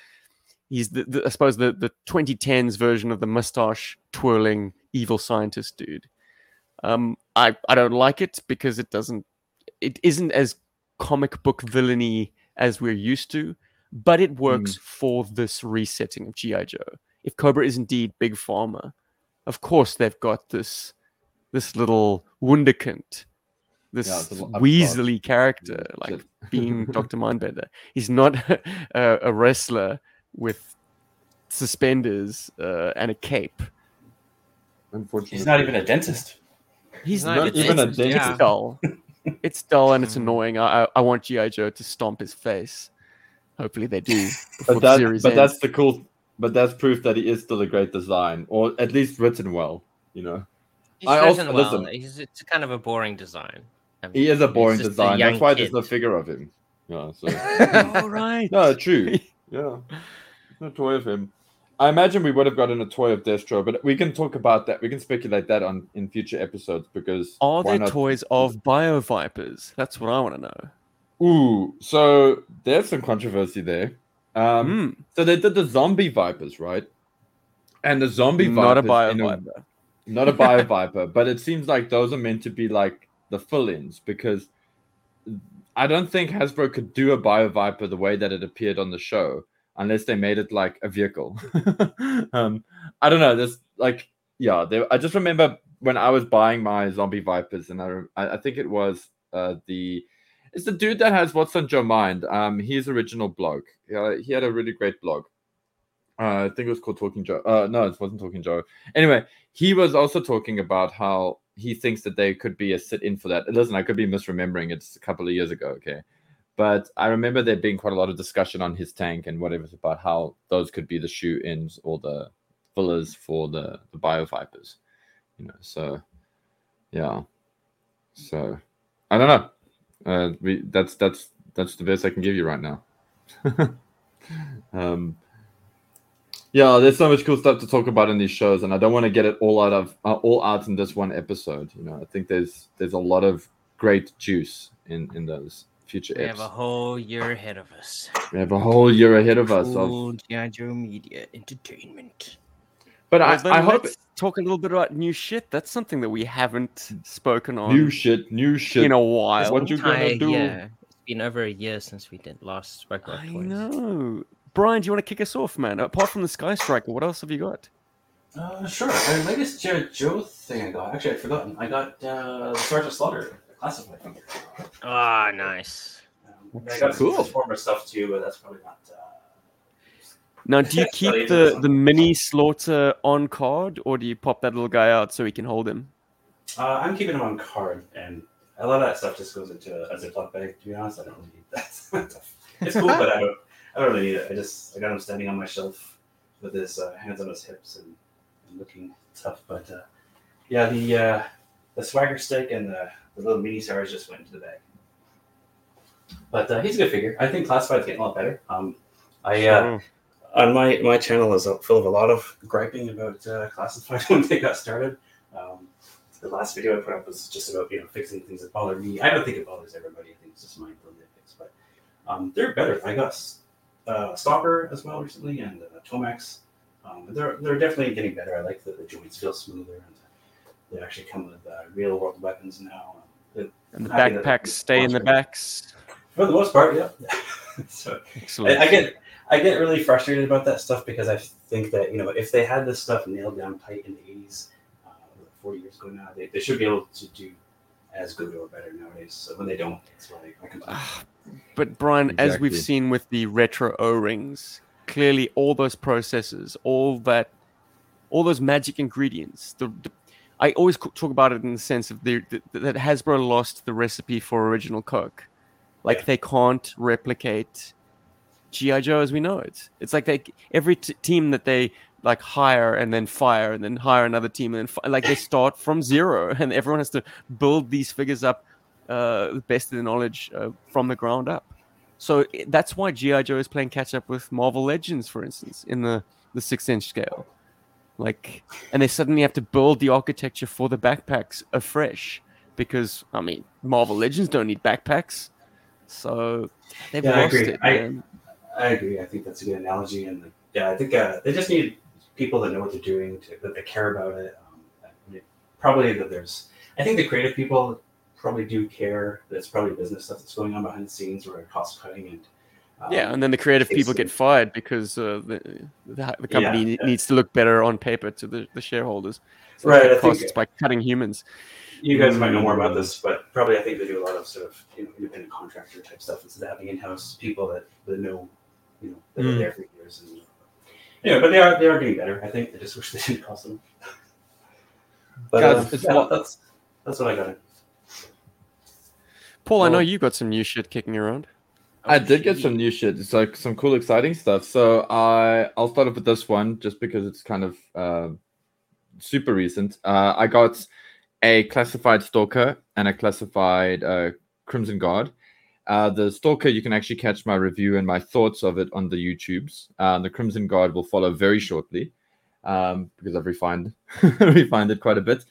He's the, the I suppose the the 2010s version of the mustache twirling evil scientist dude. Um, I I don't like it because it doesn't. It isn't as comic book villainy as we're used to, but it works for this resetting of GI Joe. If Cobra is indeed big pharma, of course they've got this this little wunderkind, this Yeah, it's a little. Weasley character, Yeah, like being Dr. Mindbender. He's not a, a wrestler with suspenders uh, and a cape. Unfortunately, He's not even a dentist. He's not not even a dentist, dentist. yeah. It's dull. and it's Mm. annoying. I, I I want GI Joe to stomp his face. Hopefully they do. but that, series but that's the cool. But that's proof that he is still a great design, or at least written well. You know, He's I written also- well. listen. He's, it's kind of a boring design. I mean, he is a boring just a design. That's why there's no figure of him. Yeah, so All right. no, true. Yeah, no toy of him. I imagine we would have gotten a toy of Destro, but we can talk about that. We can speculate that on in future episodes because Are there not? toys of Bio Vipers? That's what I want to know. Ooh, so there's some controversy there. Um, Mm, So they did the zombie vipers, right? And the zombie not a Bio in a- Viper. not a bio viper, but it seems like those are meant to be like the fill-ins because I don't think Hasbro could do a bio viper the way that it appeared on the show unless they made it like a vehicle. um, I don't know. There's like, yeah, they, I just remember when I was buying my zombie vipers, and I, I think it was uh, the it's the dude that has what's on Joe Mind. Um, his original blog. Yeah, he had a really great blog. Uh, I think it was called Talking Joe. Uh, no, it wasn't Talking Joe. Anyway, he was also talking about how he thinks that they could be a sit-in for that. Listen, I could be misremembering. It's a couple of years ago. Okay, but I remember there being quite a lot of discussion on his tank and whatever about how those could be the shoe-ins or the fillers for the the bio vipers. You know, so yeah. So I don't know. Uh, we that's that's that's the best I can give you right now. um, yeah, there's so much cool stuff to talk about in these shows, and I don't want to get it all out of uh, all out in this one episode. You know, I think there's there's a lot of great juice in in those future We have a whole year ahead of us. We have a whole year ahead of us. Of, Full G.I. Joe Media Entertainment. but Well, I, then I hope let's talk a little bit about new shit. That's something that we haven't spoken on new shit, new shit. in a while. what you gonna do? Yeah, It's been over a year since we did last spoke I toys. know. Brian, do you want to kick us off, man? Apart from the Sky Striker, what else have you got? Uh, sure. The latest G.I. Joe thing I got. Actually, I'd forgotten. I got uh, the Sergeant Slaughter classified figure. Ah, nice. Um, I got Cool. some Transformer stuff too, but that's probably not. Uh, Now, do you keep the, the mini slaughter on card, or do you pop that little guy out so we can hold him? uh, I'm keeping him on card, and a lot of that stuff just goes into as a Ziploc bag. To be honest, I don't really need that. it's cool, but I don't, I don't really need it. I just I got him standing on my shelf with his uh, hands on his hips and, and looking tough. But uh, yeah, the uh, the swagger stick and the, the little mini stars just went into the bag. But uh, he's a good figure. I think classified's getting a lot better. Um, I uh, on my my channel is full of a lot of griping about uh, classified when they got started. Um, the last video I put up was just about you know fixing things that bother me. I don't think it bothers everybody. I think it's just my little nitpicks, but um, they're better. I got uh, Stalker as well recently and uh, Tomax. Um, they're they're definitely getting better. I like that the joints feel smoother and they actually come with uh, real world weapons now. And the Happy backpacks stay in the backs. for the most part, yeah. so Excellent. I, I get I get really frustrated about that stuff because I think that you know if they had this stuff nailed down tight in the eighties, uh, forty years ago now, they, they should be able to do as good or better nowadays. So when they don't, it's like I can. Ah, But Brian, as we've seen with the retro O rings, clearly all those processes, all that, all those magic ingredients. The, the- I always talk about it in the sense of the, the, that Hasbro lost the recipe for original Coke. Like Yeah. they can't replicate GI Joe as we know it. It's like they every t- team that they like hire and then fire and then hire another team and then fi- like they start from zero and everyone has to build these figures up uh, the best of their knowledge uh, from the ground up. So that's why GI Joe is playing catch up with Marvel Legends, for instance, in the the six inch scale. Like, and they suddenly have to build the architecture for the backpacks afresh because I mean, Marvel Legends don't need backpacks, so they've Yeah, I agree. it. I- man. I agree. I think that's a good analogy, and like, yeah, I think uh, they just need people that know what they're doing, to, that they care about it. Um, probably that there's. I think the creative people probably do care. There's probably business stuff that's going on behind the scenes, or cost cutting, and yeah, and then the creative people get fired because uh, the, the the company Yeah, yeah. needs to look better on paper to the, the shareholders. So Right, they I cut think- costs by cutting humans. you guys might know more about this, but probably I think they do a lot of sort of you know independent contractor type stuff instead of having in-house people that, that know, you know, that are Mm. there for years. And anyway, but they are they are getting better. I think I just wish they didn't cost them. But Guys, uh, yeah, not- that's that's what I got. Paul, I know Well- you got some new shit kicking around. I did get some new shit. It's like some cool, exciting stuff. So I I'll start off with this one just because it's kind of uh, super recent. Uh, I got a classified stalker and a classified uh, crimson guard. Uh, the stalker you can actually catch my review and my thoughts of it on the YouTubes. Uh, the crimson guard will follow very shortly um, because I've refined refined it quite a bit.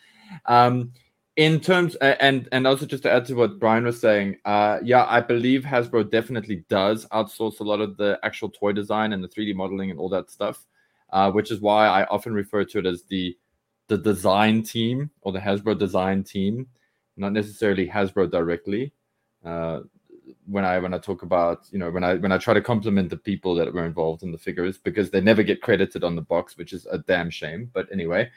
Um, in terms and and also just to add to what Brian was saying, uh, yeah, I believe Hasbro definitely does outsource a lot of the actual toy design and the 3D modeling and all that stuff, uh, which is why I often refer to it as the the design team or the Hasbro design team, not necessarily Hasbro directly. Uh, when I when I talk about you know when I when I try to compliment the people that were involved in the figures because they never get credited on the box, which is a damn shame. But anyway,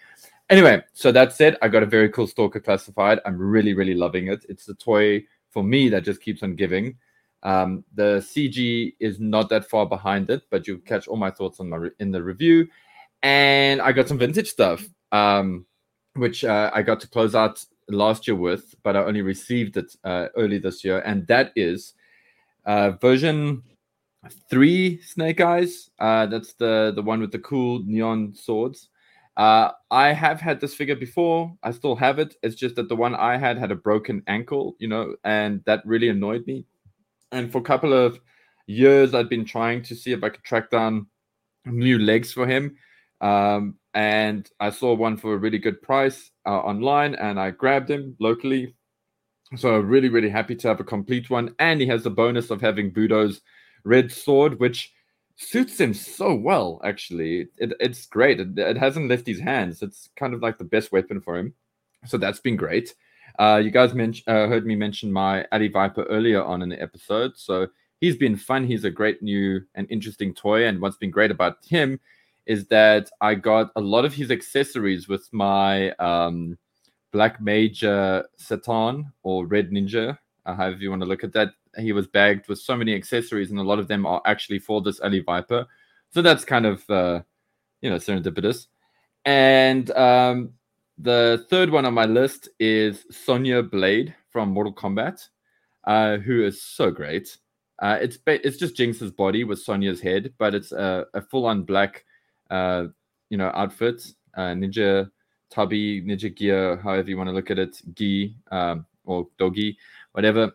Anyway, so that said, I got a very cool Stalker classified. I'm really, really loving it. It's the toy for me that just keeps on giving. Um, the CG is not that far behind it, but you'll catch all my thoughts on my re- in the review. And I got some vintage stuff, um, which uh, I got to close out last year with, but I only received it uh, early this year, and that is uh, version three Snake Eyes. Uh, that's the the one with the cool neon swords. Uh, I have had this figure before. I still have it. It's just that the one I had had a broken ankle, you know, and that really annoyed me. And for a couple of years, I'd been trying to see if I could track down new legs for him. Um, and I saw one for a really good price uh, online, and I grabbed him locally. So really, really happy to have a complete one. And he has the bonus of having Budo's red sword, which suits him so well actually. It, it's great. It, it hasn't left his hands. It's kind of like the best weapon for him. So that's been great. Uh you guys mentioned uh, heard me mention my Alley Viper earlier on in the episode. So he's been fun. He's a great new and interesting toy. And what's been great about him is that i got a lot of his accessories with my um black major satan or red ninja uh, however you want to look at that he was bagged with so many accessories, and a lot of them are actually for this Alley Viper. So that's kind of uh, you know serendipitous. And um, the third one on my list is Sonya Blade from Mortal Kombat, uh, who is so great. Uh, it's ba- it's just Jinx's body with Sonya's head, but it's a, a full on black, uh, you know, outfit, uh, ninja tabi, ninja gear, however you want to look at it, gi um, or dogi, whatever.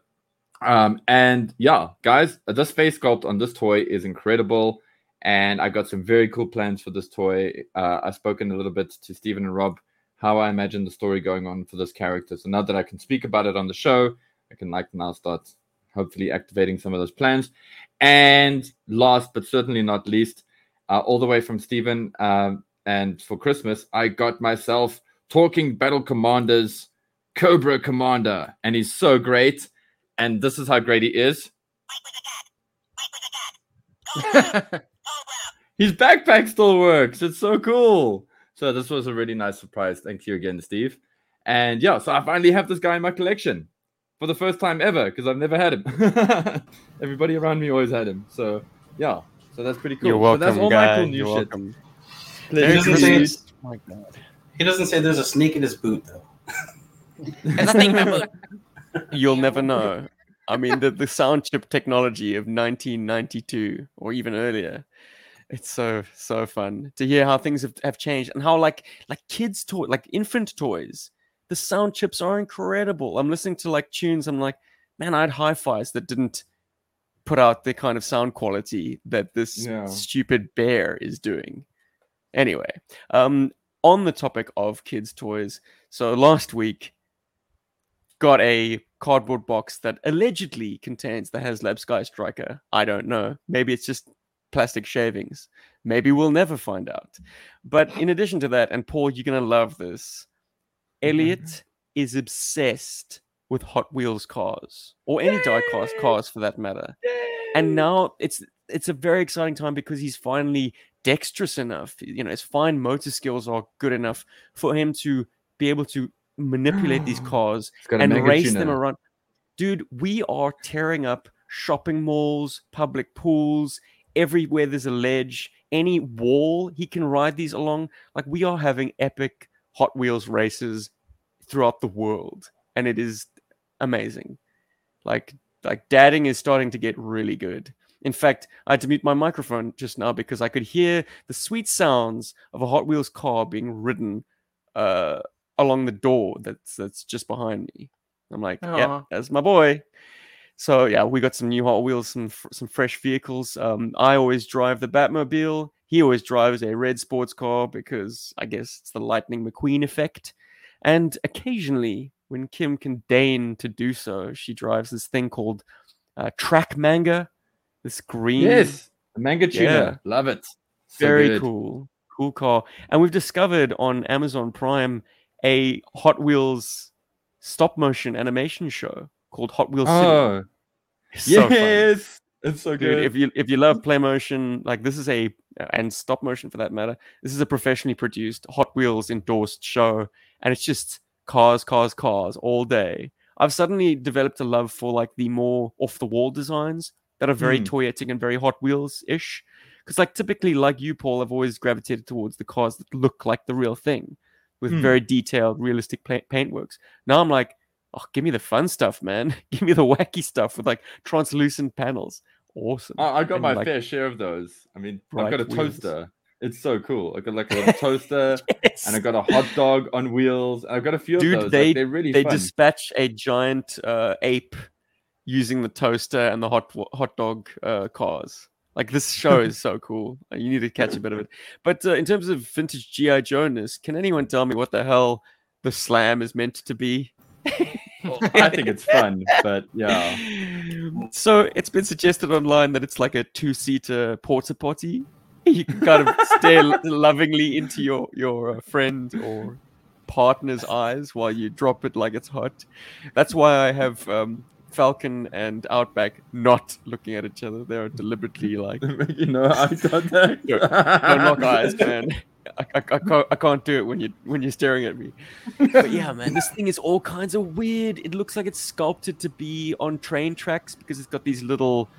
Um, and yeah, guys, this face sculpt on this toy is incredible. And I got some very cool plans for this toy. Uh, I've spoken a little bit to Stephen and Rob how I imagine the story going on for this character. So now that I can speak about it on the show, I can like now start hopefully activating some of those plans. And last but certainly not least, uh, all the way from Stephen, um, and for Christmas, I got myself Talking Battle Commanders Cobra Commander, and he's so great. And this is how great he is. His backpack still works. It's so cool. So this was a really nice surprise. Thank you again, Steve. And yeah, so I finally have this guy in my collection for the first time ever because I've never had him. Everybody around me always had him. So yeah, so that's pretty cool. You're welcome, so that's all guy. my cool new You're shit. welcome. He Merry doesn't, say, Oh my God. he doesn't say there's a snake in his boot though. There's nothing in my book. You'll never know. I mean, the, the sound chip technology of 1992 or even earlier. It's so so fun to hear how things have, have changed and how like like kids toy like infant toys, the sound chips are incredible. I'm listening to like tunes. I'm like, man, I had hi-fis that didn't put out the kind of sound quality that this Yeah. stupid bear is doing. Anyway, um, on the topic of kids' toys, so last week got a cardboard box that allegedly contains the HasLab Sky Striker. I don't know. Maybe it's just plastic shavings. Maybe we'll never find out. But in addition to that, and Paul, you're gonna love this. Elliot mm-hmm. is obsessed with Hot Wheels cars or any diecast cars for that matter. And now it's it's a very exciting time because he's finally dexterous enough. You know, his fine motor skills are good enough for him to be able to manipulate these cars got a and race them around. Dude, we are tearing up shopping malls, public pools, everywhere there's a ledge, any wall he can ride these along. Like we are having epic Hot Wheels races throughout the world, and it is amazing. Like like dadding is starting to get really good. In fact, I had to mute my microphone just now because I could hear the sweet sounds of a Hot Wheels car being ridden uh, along the door that's that's just behind me. I'm like, yeah, that's my boy. So yeah, we got some new Hot Wheels, some some fresh vehicles. Um, I always drive the Batmobile. He always drives a red sports car because I guess it's the Lightning McQueen effect. And occasionally, when Kim can deign to do so, she drives this thing called uh, Track Manga. This green, Yes, manga tuner. Yeah. Love it. So very good. cool, cool car. And we've discovered on Amazon Prime a Hot Wheels stop motion animation show called Hot Wheels City. Oh, It's so yes. It's so Dude, good. if you if you love play motion, like this is a and stop motion for that matter, this is a professionally produced Hot Wheels endorsed show, and it's just cars, cars, cars all day. I've suddenly developed a love for like the more off the wall designs that are very Hmm. toyetic and very Hot Wheels ish. Because like typically, like you, Paul, I've always gravitated towards the cars that look like the real thing, with Hmm. very detailed, realistic pa- paintworks. Now I'm like, oh, give me the fun stuff, man. give me the wacky stuff with like translucent panels. Awesome. I, I got and, my like, fair share of those. I mean, I've got a wheels. toaster. It's so cool. I got like a little toaster, Yes. and I got a hot dog on wheels. I've got a few Dude, of those. they- like, they're really they fun. dispatch a giant uh, ape using the toaster and the hot hot dog uh, cars. Like this show is so cool. You need to catch a bit of it. But uh, in terms of vintage GI Joe-ness, can anyone tell me what the hell the slam is meant to be? I think it's fun, but yeah. So it's been suggested online that it's like a two-seater porta potty. You can kind of stare lovingly into your your uh, friend or partner's eyes while you drop it like it's hot. That's why I have um, Falcon and Outback not looking at each other. They're deliberately like, you know, I got that. don't lock eyes, man. I, I, I, can't, I can't do it when you when you're staring at me. But yeah, man, this thing is all kinds of weird. It looks like it's sculpted to be on train tracks because it's got these little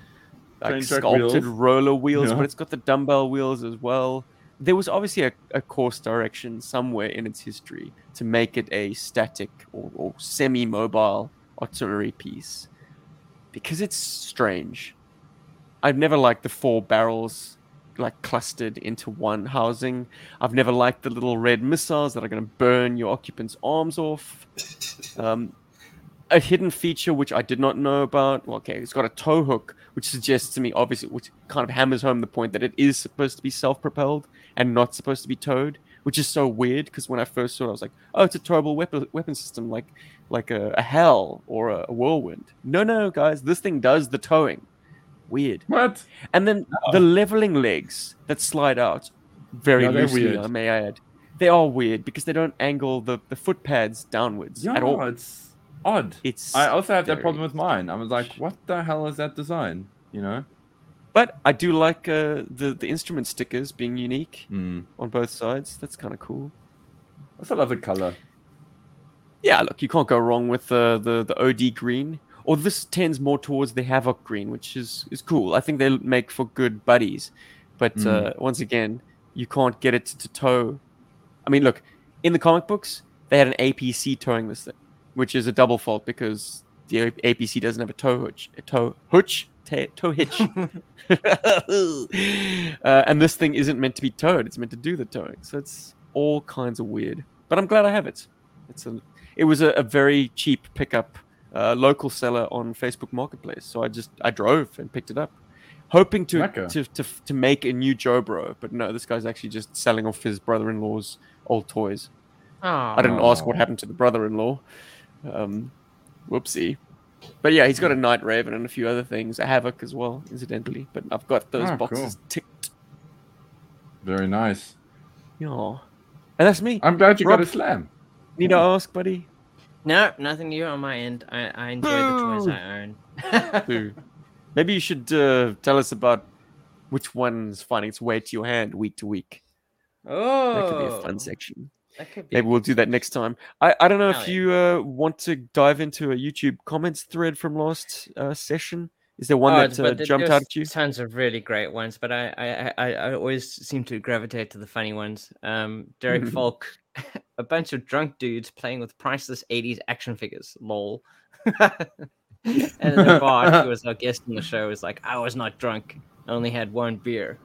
like sculpted wheels. roller wheels, Yeah. but it's got the dumbbell wheels as well. There was obviously a, a course direction somewhere in its history to make it a static or, or semi-mobile artillery piece because it's strange. I've never liked the four barrels like clustered into one housing. I've never liked the little red missiles that are going to burn your occupant's arms off. Um, a hidden feature which I did not know about. Well, okay, it's got a tow hook, which suggests to me, obviously, which kind of hammers home the point that it is supposed to be self-propelled and not supposed to be towed, which is so weird. Because when I first saw it, I was like, "Oh, it's a towable weapon weapon system, like like a, a hell or a, a whirlwind." No, no, guys, this thing does the towing. Weird. What? And then the leveling legs that slide out very they're loosely, weird. I may add. They are weird because they don't angle the, the foot pads downwards Yeah, at all. it's odd. It's I also have that problem with mine. I was like, what the hell is that design? You know? But I do like uh, the the instrument stickers being unique Mm. on both sides. That's kind of cool. I also love the color. Yeah, look, you can't go wrong with uh, the the OD green. Or this tends more towards the Havoc green, which is is cool. I think they make for good buddies. But Mm. uh, once again, you can't get it to tow. I mean, look, in the comic books, they had an APC towing this thing, which is a double fault because the APC doesn't have a tow hitch, a tow hitch, tow hitch. uh, and this thing isn't meant to be towed; it's meant to do the towing. So it's all kinds of weird. But I'm glad I have it. It's a, it was a, a very cheap pickup, uh, local seller on Facebook Marketplace. So I just I drove and picked it up, hoping to to, to to make a new Joe Bro. But no, this guy's actually just selling off his brother-in-law's old toys. Oh, I didn't ask what happened to the brother-in-law. Um, whoopsie. But yeah, he's got a Night Raven and a few other things, a Havoc as well, incidentally. But I've got those Ah, boxes cool. ticked. Very nice. Yeah. And that's me. I'm glad you Rob- got a slam. Need to ask, buddy? no, nothing new on my end. I, I enjoy the toys I own. Maybe you should uh, tell us about which one's finding its way to your hand week to week. oh, That could be a fun section. Could be Maybe we'll do that next time. I, I don't know if you uh, want to dive into a YouTube comments thread from last uh, session. Is there one Oh, that uh, jumped out at you? Tons of really great ones, but I, I, I, I always seem to gravitate to the funny ones. Um, Derek Falk, a bunch of drunk dudes playing with priceless '80s action figures. Lol. and then bar, who was our guest on the show, was like, "I was not drunk. I only had one beer."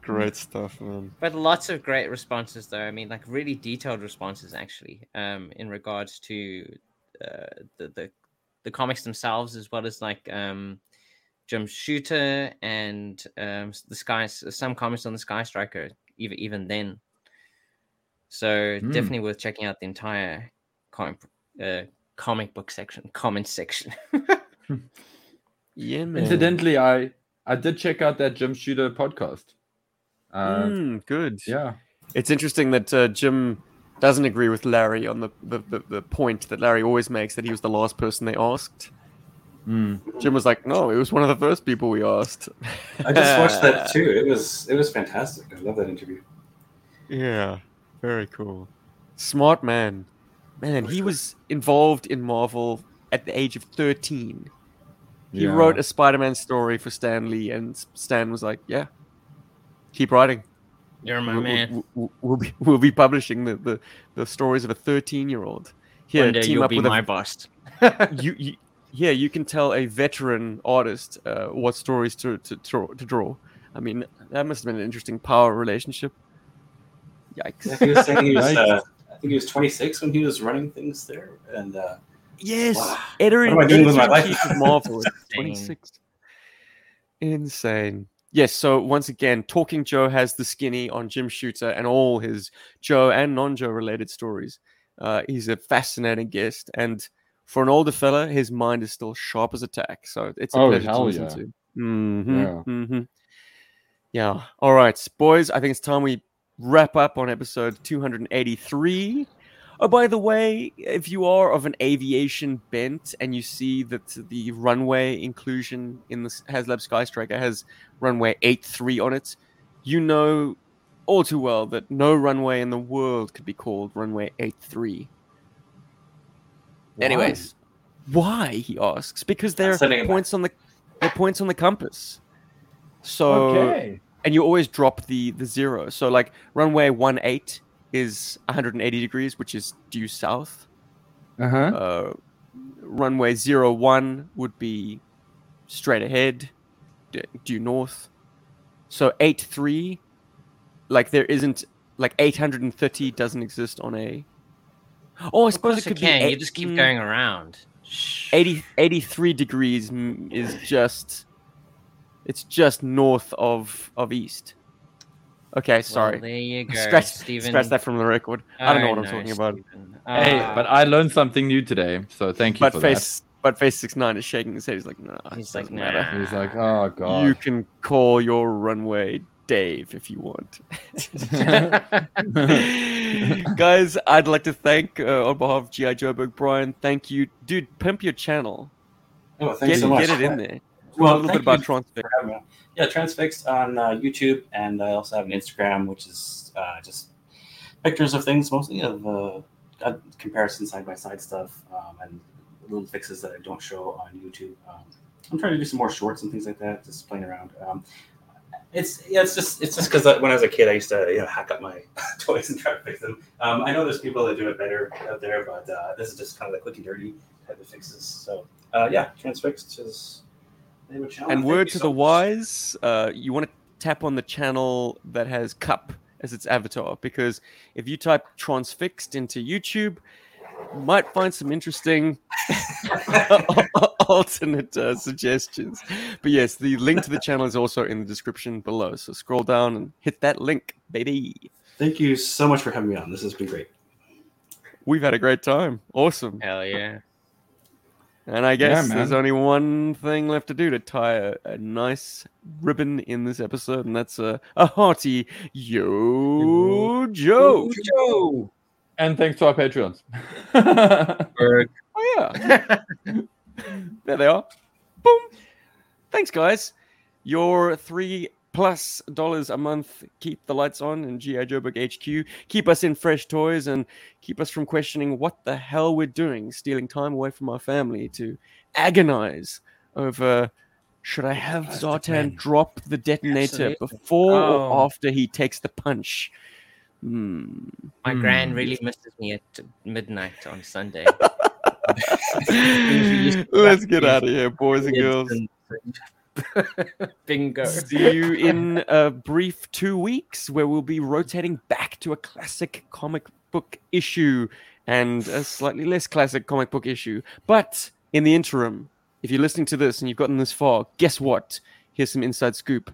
Great stuff, man. But lots of great responses, though. I mean, like really detailed responses, actually, um, in regards to uh, the, the the comics themselves, as well as like um, Jim Shooter and um, the Sky. Some comments on the Sky Striker, even even then. So Hmm. definitely worth checking out the entire comic uh, comic book section, comment section. Yeah, man. Incidentally, I I did check out that Jim Shooter podcast. Uh, Mm, good. Yeah. It's interesting that uh, Jim doesn't agree with Larry on the, the, the, the point that Larry always makes that he was the last person they asked. Mm. Jim was like, no, it was one of the first people we asked. I just watched that too. It was it was fantastic. I love that interview. Yeah, very cool. Smart man. Man, he was involved in Marvel at the age of 13. He Yeah. wrote a Spider Man story for Stan Lee, and Stan was like, yeah, keep writing. You're my We'll, man. we'll, we'll be, we'll be publishing the, the, the stories of a 13 year old. Here, One day team you'll up be with my a, boss. you, you, yeah, you can tell a veteran artist uh, what stories to, to, draw, to draw. I mean, that must have been an interesting power relationship. Yikes. Yeah, he was saying he was. Uh, I think he was 26 when he was running things there, and uh, Yes, Wow. editor, What am I doing with my life? Marvel 26. Insane. Yes, so once again, Talking Joe has the skinny on Jim Shooter and all his Joe and non-Joe related stories. Uh, he's a fascinating guest, and for an older fella, his mind is still sharp as a tack. So it's a Oh, pleasure to listen yeah. to. hmm Yeah. hmm Yeah. All right, boys. I think it's time we wrap up on episode 283. Oh, by the way, if you are of an aviation bent and you see that the runway inclusion in the HasLab Sky Striker has runway 83 on it, you know all too well that no runway in the world could be called runway 83. Anyways, why he asks? Because there are points on the there are points on the compass. So Okay. and you always drop the the zero. So like runway 18 is 180 degrees, which is due south. Uh huh. Uh, runway 01 would be straight ahead, d- due north. So eight three, like there isn't like eight hundred and thirty doesn't exist on a. Oh, I Of suppose it you could can. be. You just keep going around. Shh. 80, 83 degrees is just it's just north of of east okay Well, sorry there you go, scratch, Stephen. scratch that from the record i don't know what i'm know, talking about Stephen. Hey, but I learned something new today, so thank you but for face but face six nine is shaking his head he's like no He's he's like, like matter. He's like, oh god. you can call your runway dave if you want guys i'd like to thank uh, on behalf of gi joburg brian thank you dude pimp your channel Oh, thanks get, so much. get it in there Well, a little bit about transfix for having me. Yeah, Transfixed on uh, YouTube, and I also have an Instagram, which is uh, just pictures of things, mostly of uh, uh, comparison side by side stuff, um, and little fixes that I don't show on YouTube. Um, I'm trying to do some more shorts and things like that, just playing around. Um, it's yeah, it's just it's just because when I was a kid, I used to you know hack up my toys and try to fix them. Um, I know there's people that do it better out there, but uh, this is just kind of the quick and dirty type of fixes. So uh, yeah, Transfixed is. And word to so the wise, uh, you want to tap on the channel that has Cup as its avatar because if you type transfixed into YouTube, you might find some interesting alternate uh, suggestions. But yes, the link to the channel is also in the description below. So scroll down and hit that link, baby. Thank you so much for having me on. This has been great. We've had a great time. Awesome. Hell yeah. And I guess man. there's only one thing left to do to tie a, a nice ribbon in this episode, and that's a, a hearty Yo Joe. Joe. and thanks to our patrons. Oh, yeah. there they are. Boom. Thanks, guys. Your three plus dollars a month keep the lights on in GI Joburg HQ. Keep us in fresh toys and keep us from questioning what the hell we're doing, stealing time away from our family to agonize over should I have That's Zartan plan. drop the detonator Absolutely. before Oh. or after he takes the punch? Hmm. My Hmm. gran really misses me at midnight on Sunday. we used to Let's get out of here, boys and girls. Bingo. See you in a brief two weeks where we'll be rotating back to a classic comic book issue and a slightly less classic comic book issue. But in the interim, if you're listening to this and you've gotten this far, guess what? Here's some inside scoop.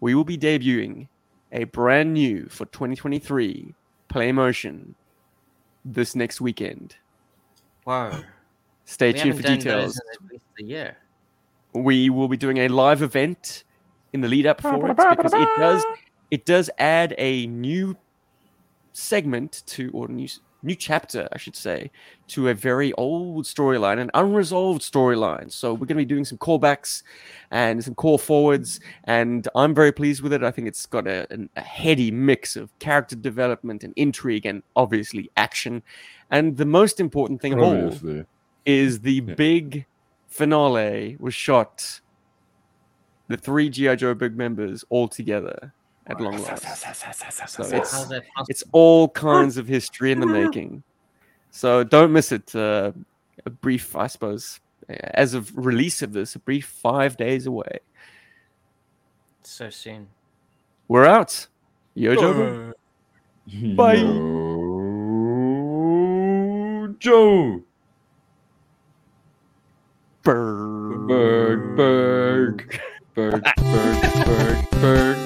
We will be debuting a brand new for 2023 Play Motion this next weekend. Wow. Stay we tuned for details. those we will be doing a live event in the lead up for it because it does it does add a new segment to or new new chapter I should say to a very old storyline an unresolved storyline. So we're going to be doing some callbacks and some call forwards and I'm very pleased with it. I think it's got a, a heady mix of character development and intrigue and obviously action. And the most important thing of all is the Yeah. big finale was shot the three GI Joe big members all together at long last. So it's How's that possible? it's all kinds of history in the making. So don't miss it. Uh, a brief, I suppose, as of release of this, a brief five days away. so soon. We're out. Yo, Joe. Bye. Yo, Joe. Berg. Berg, Berg, Berg, Berg, Berg, Berg.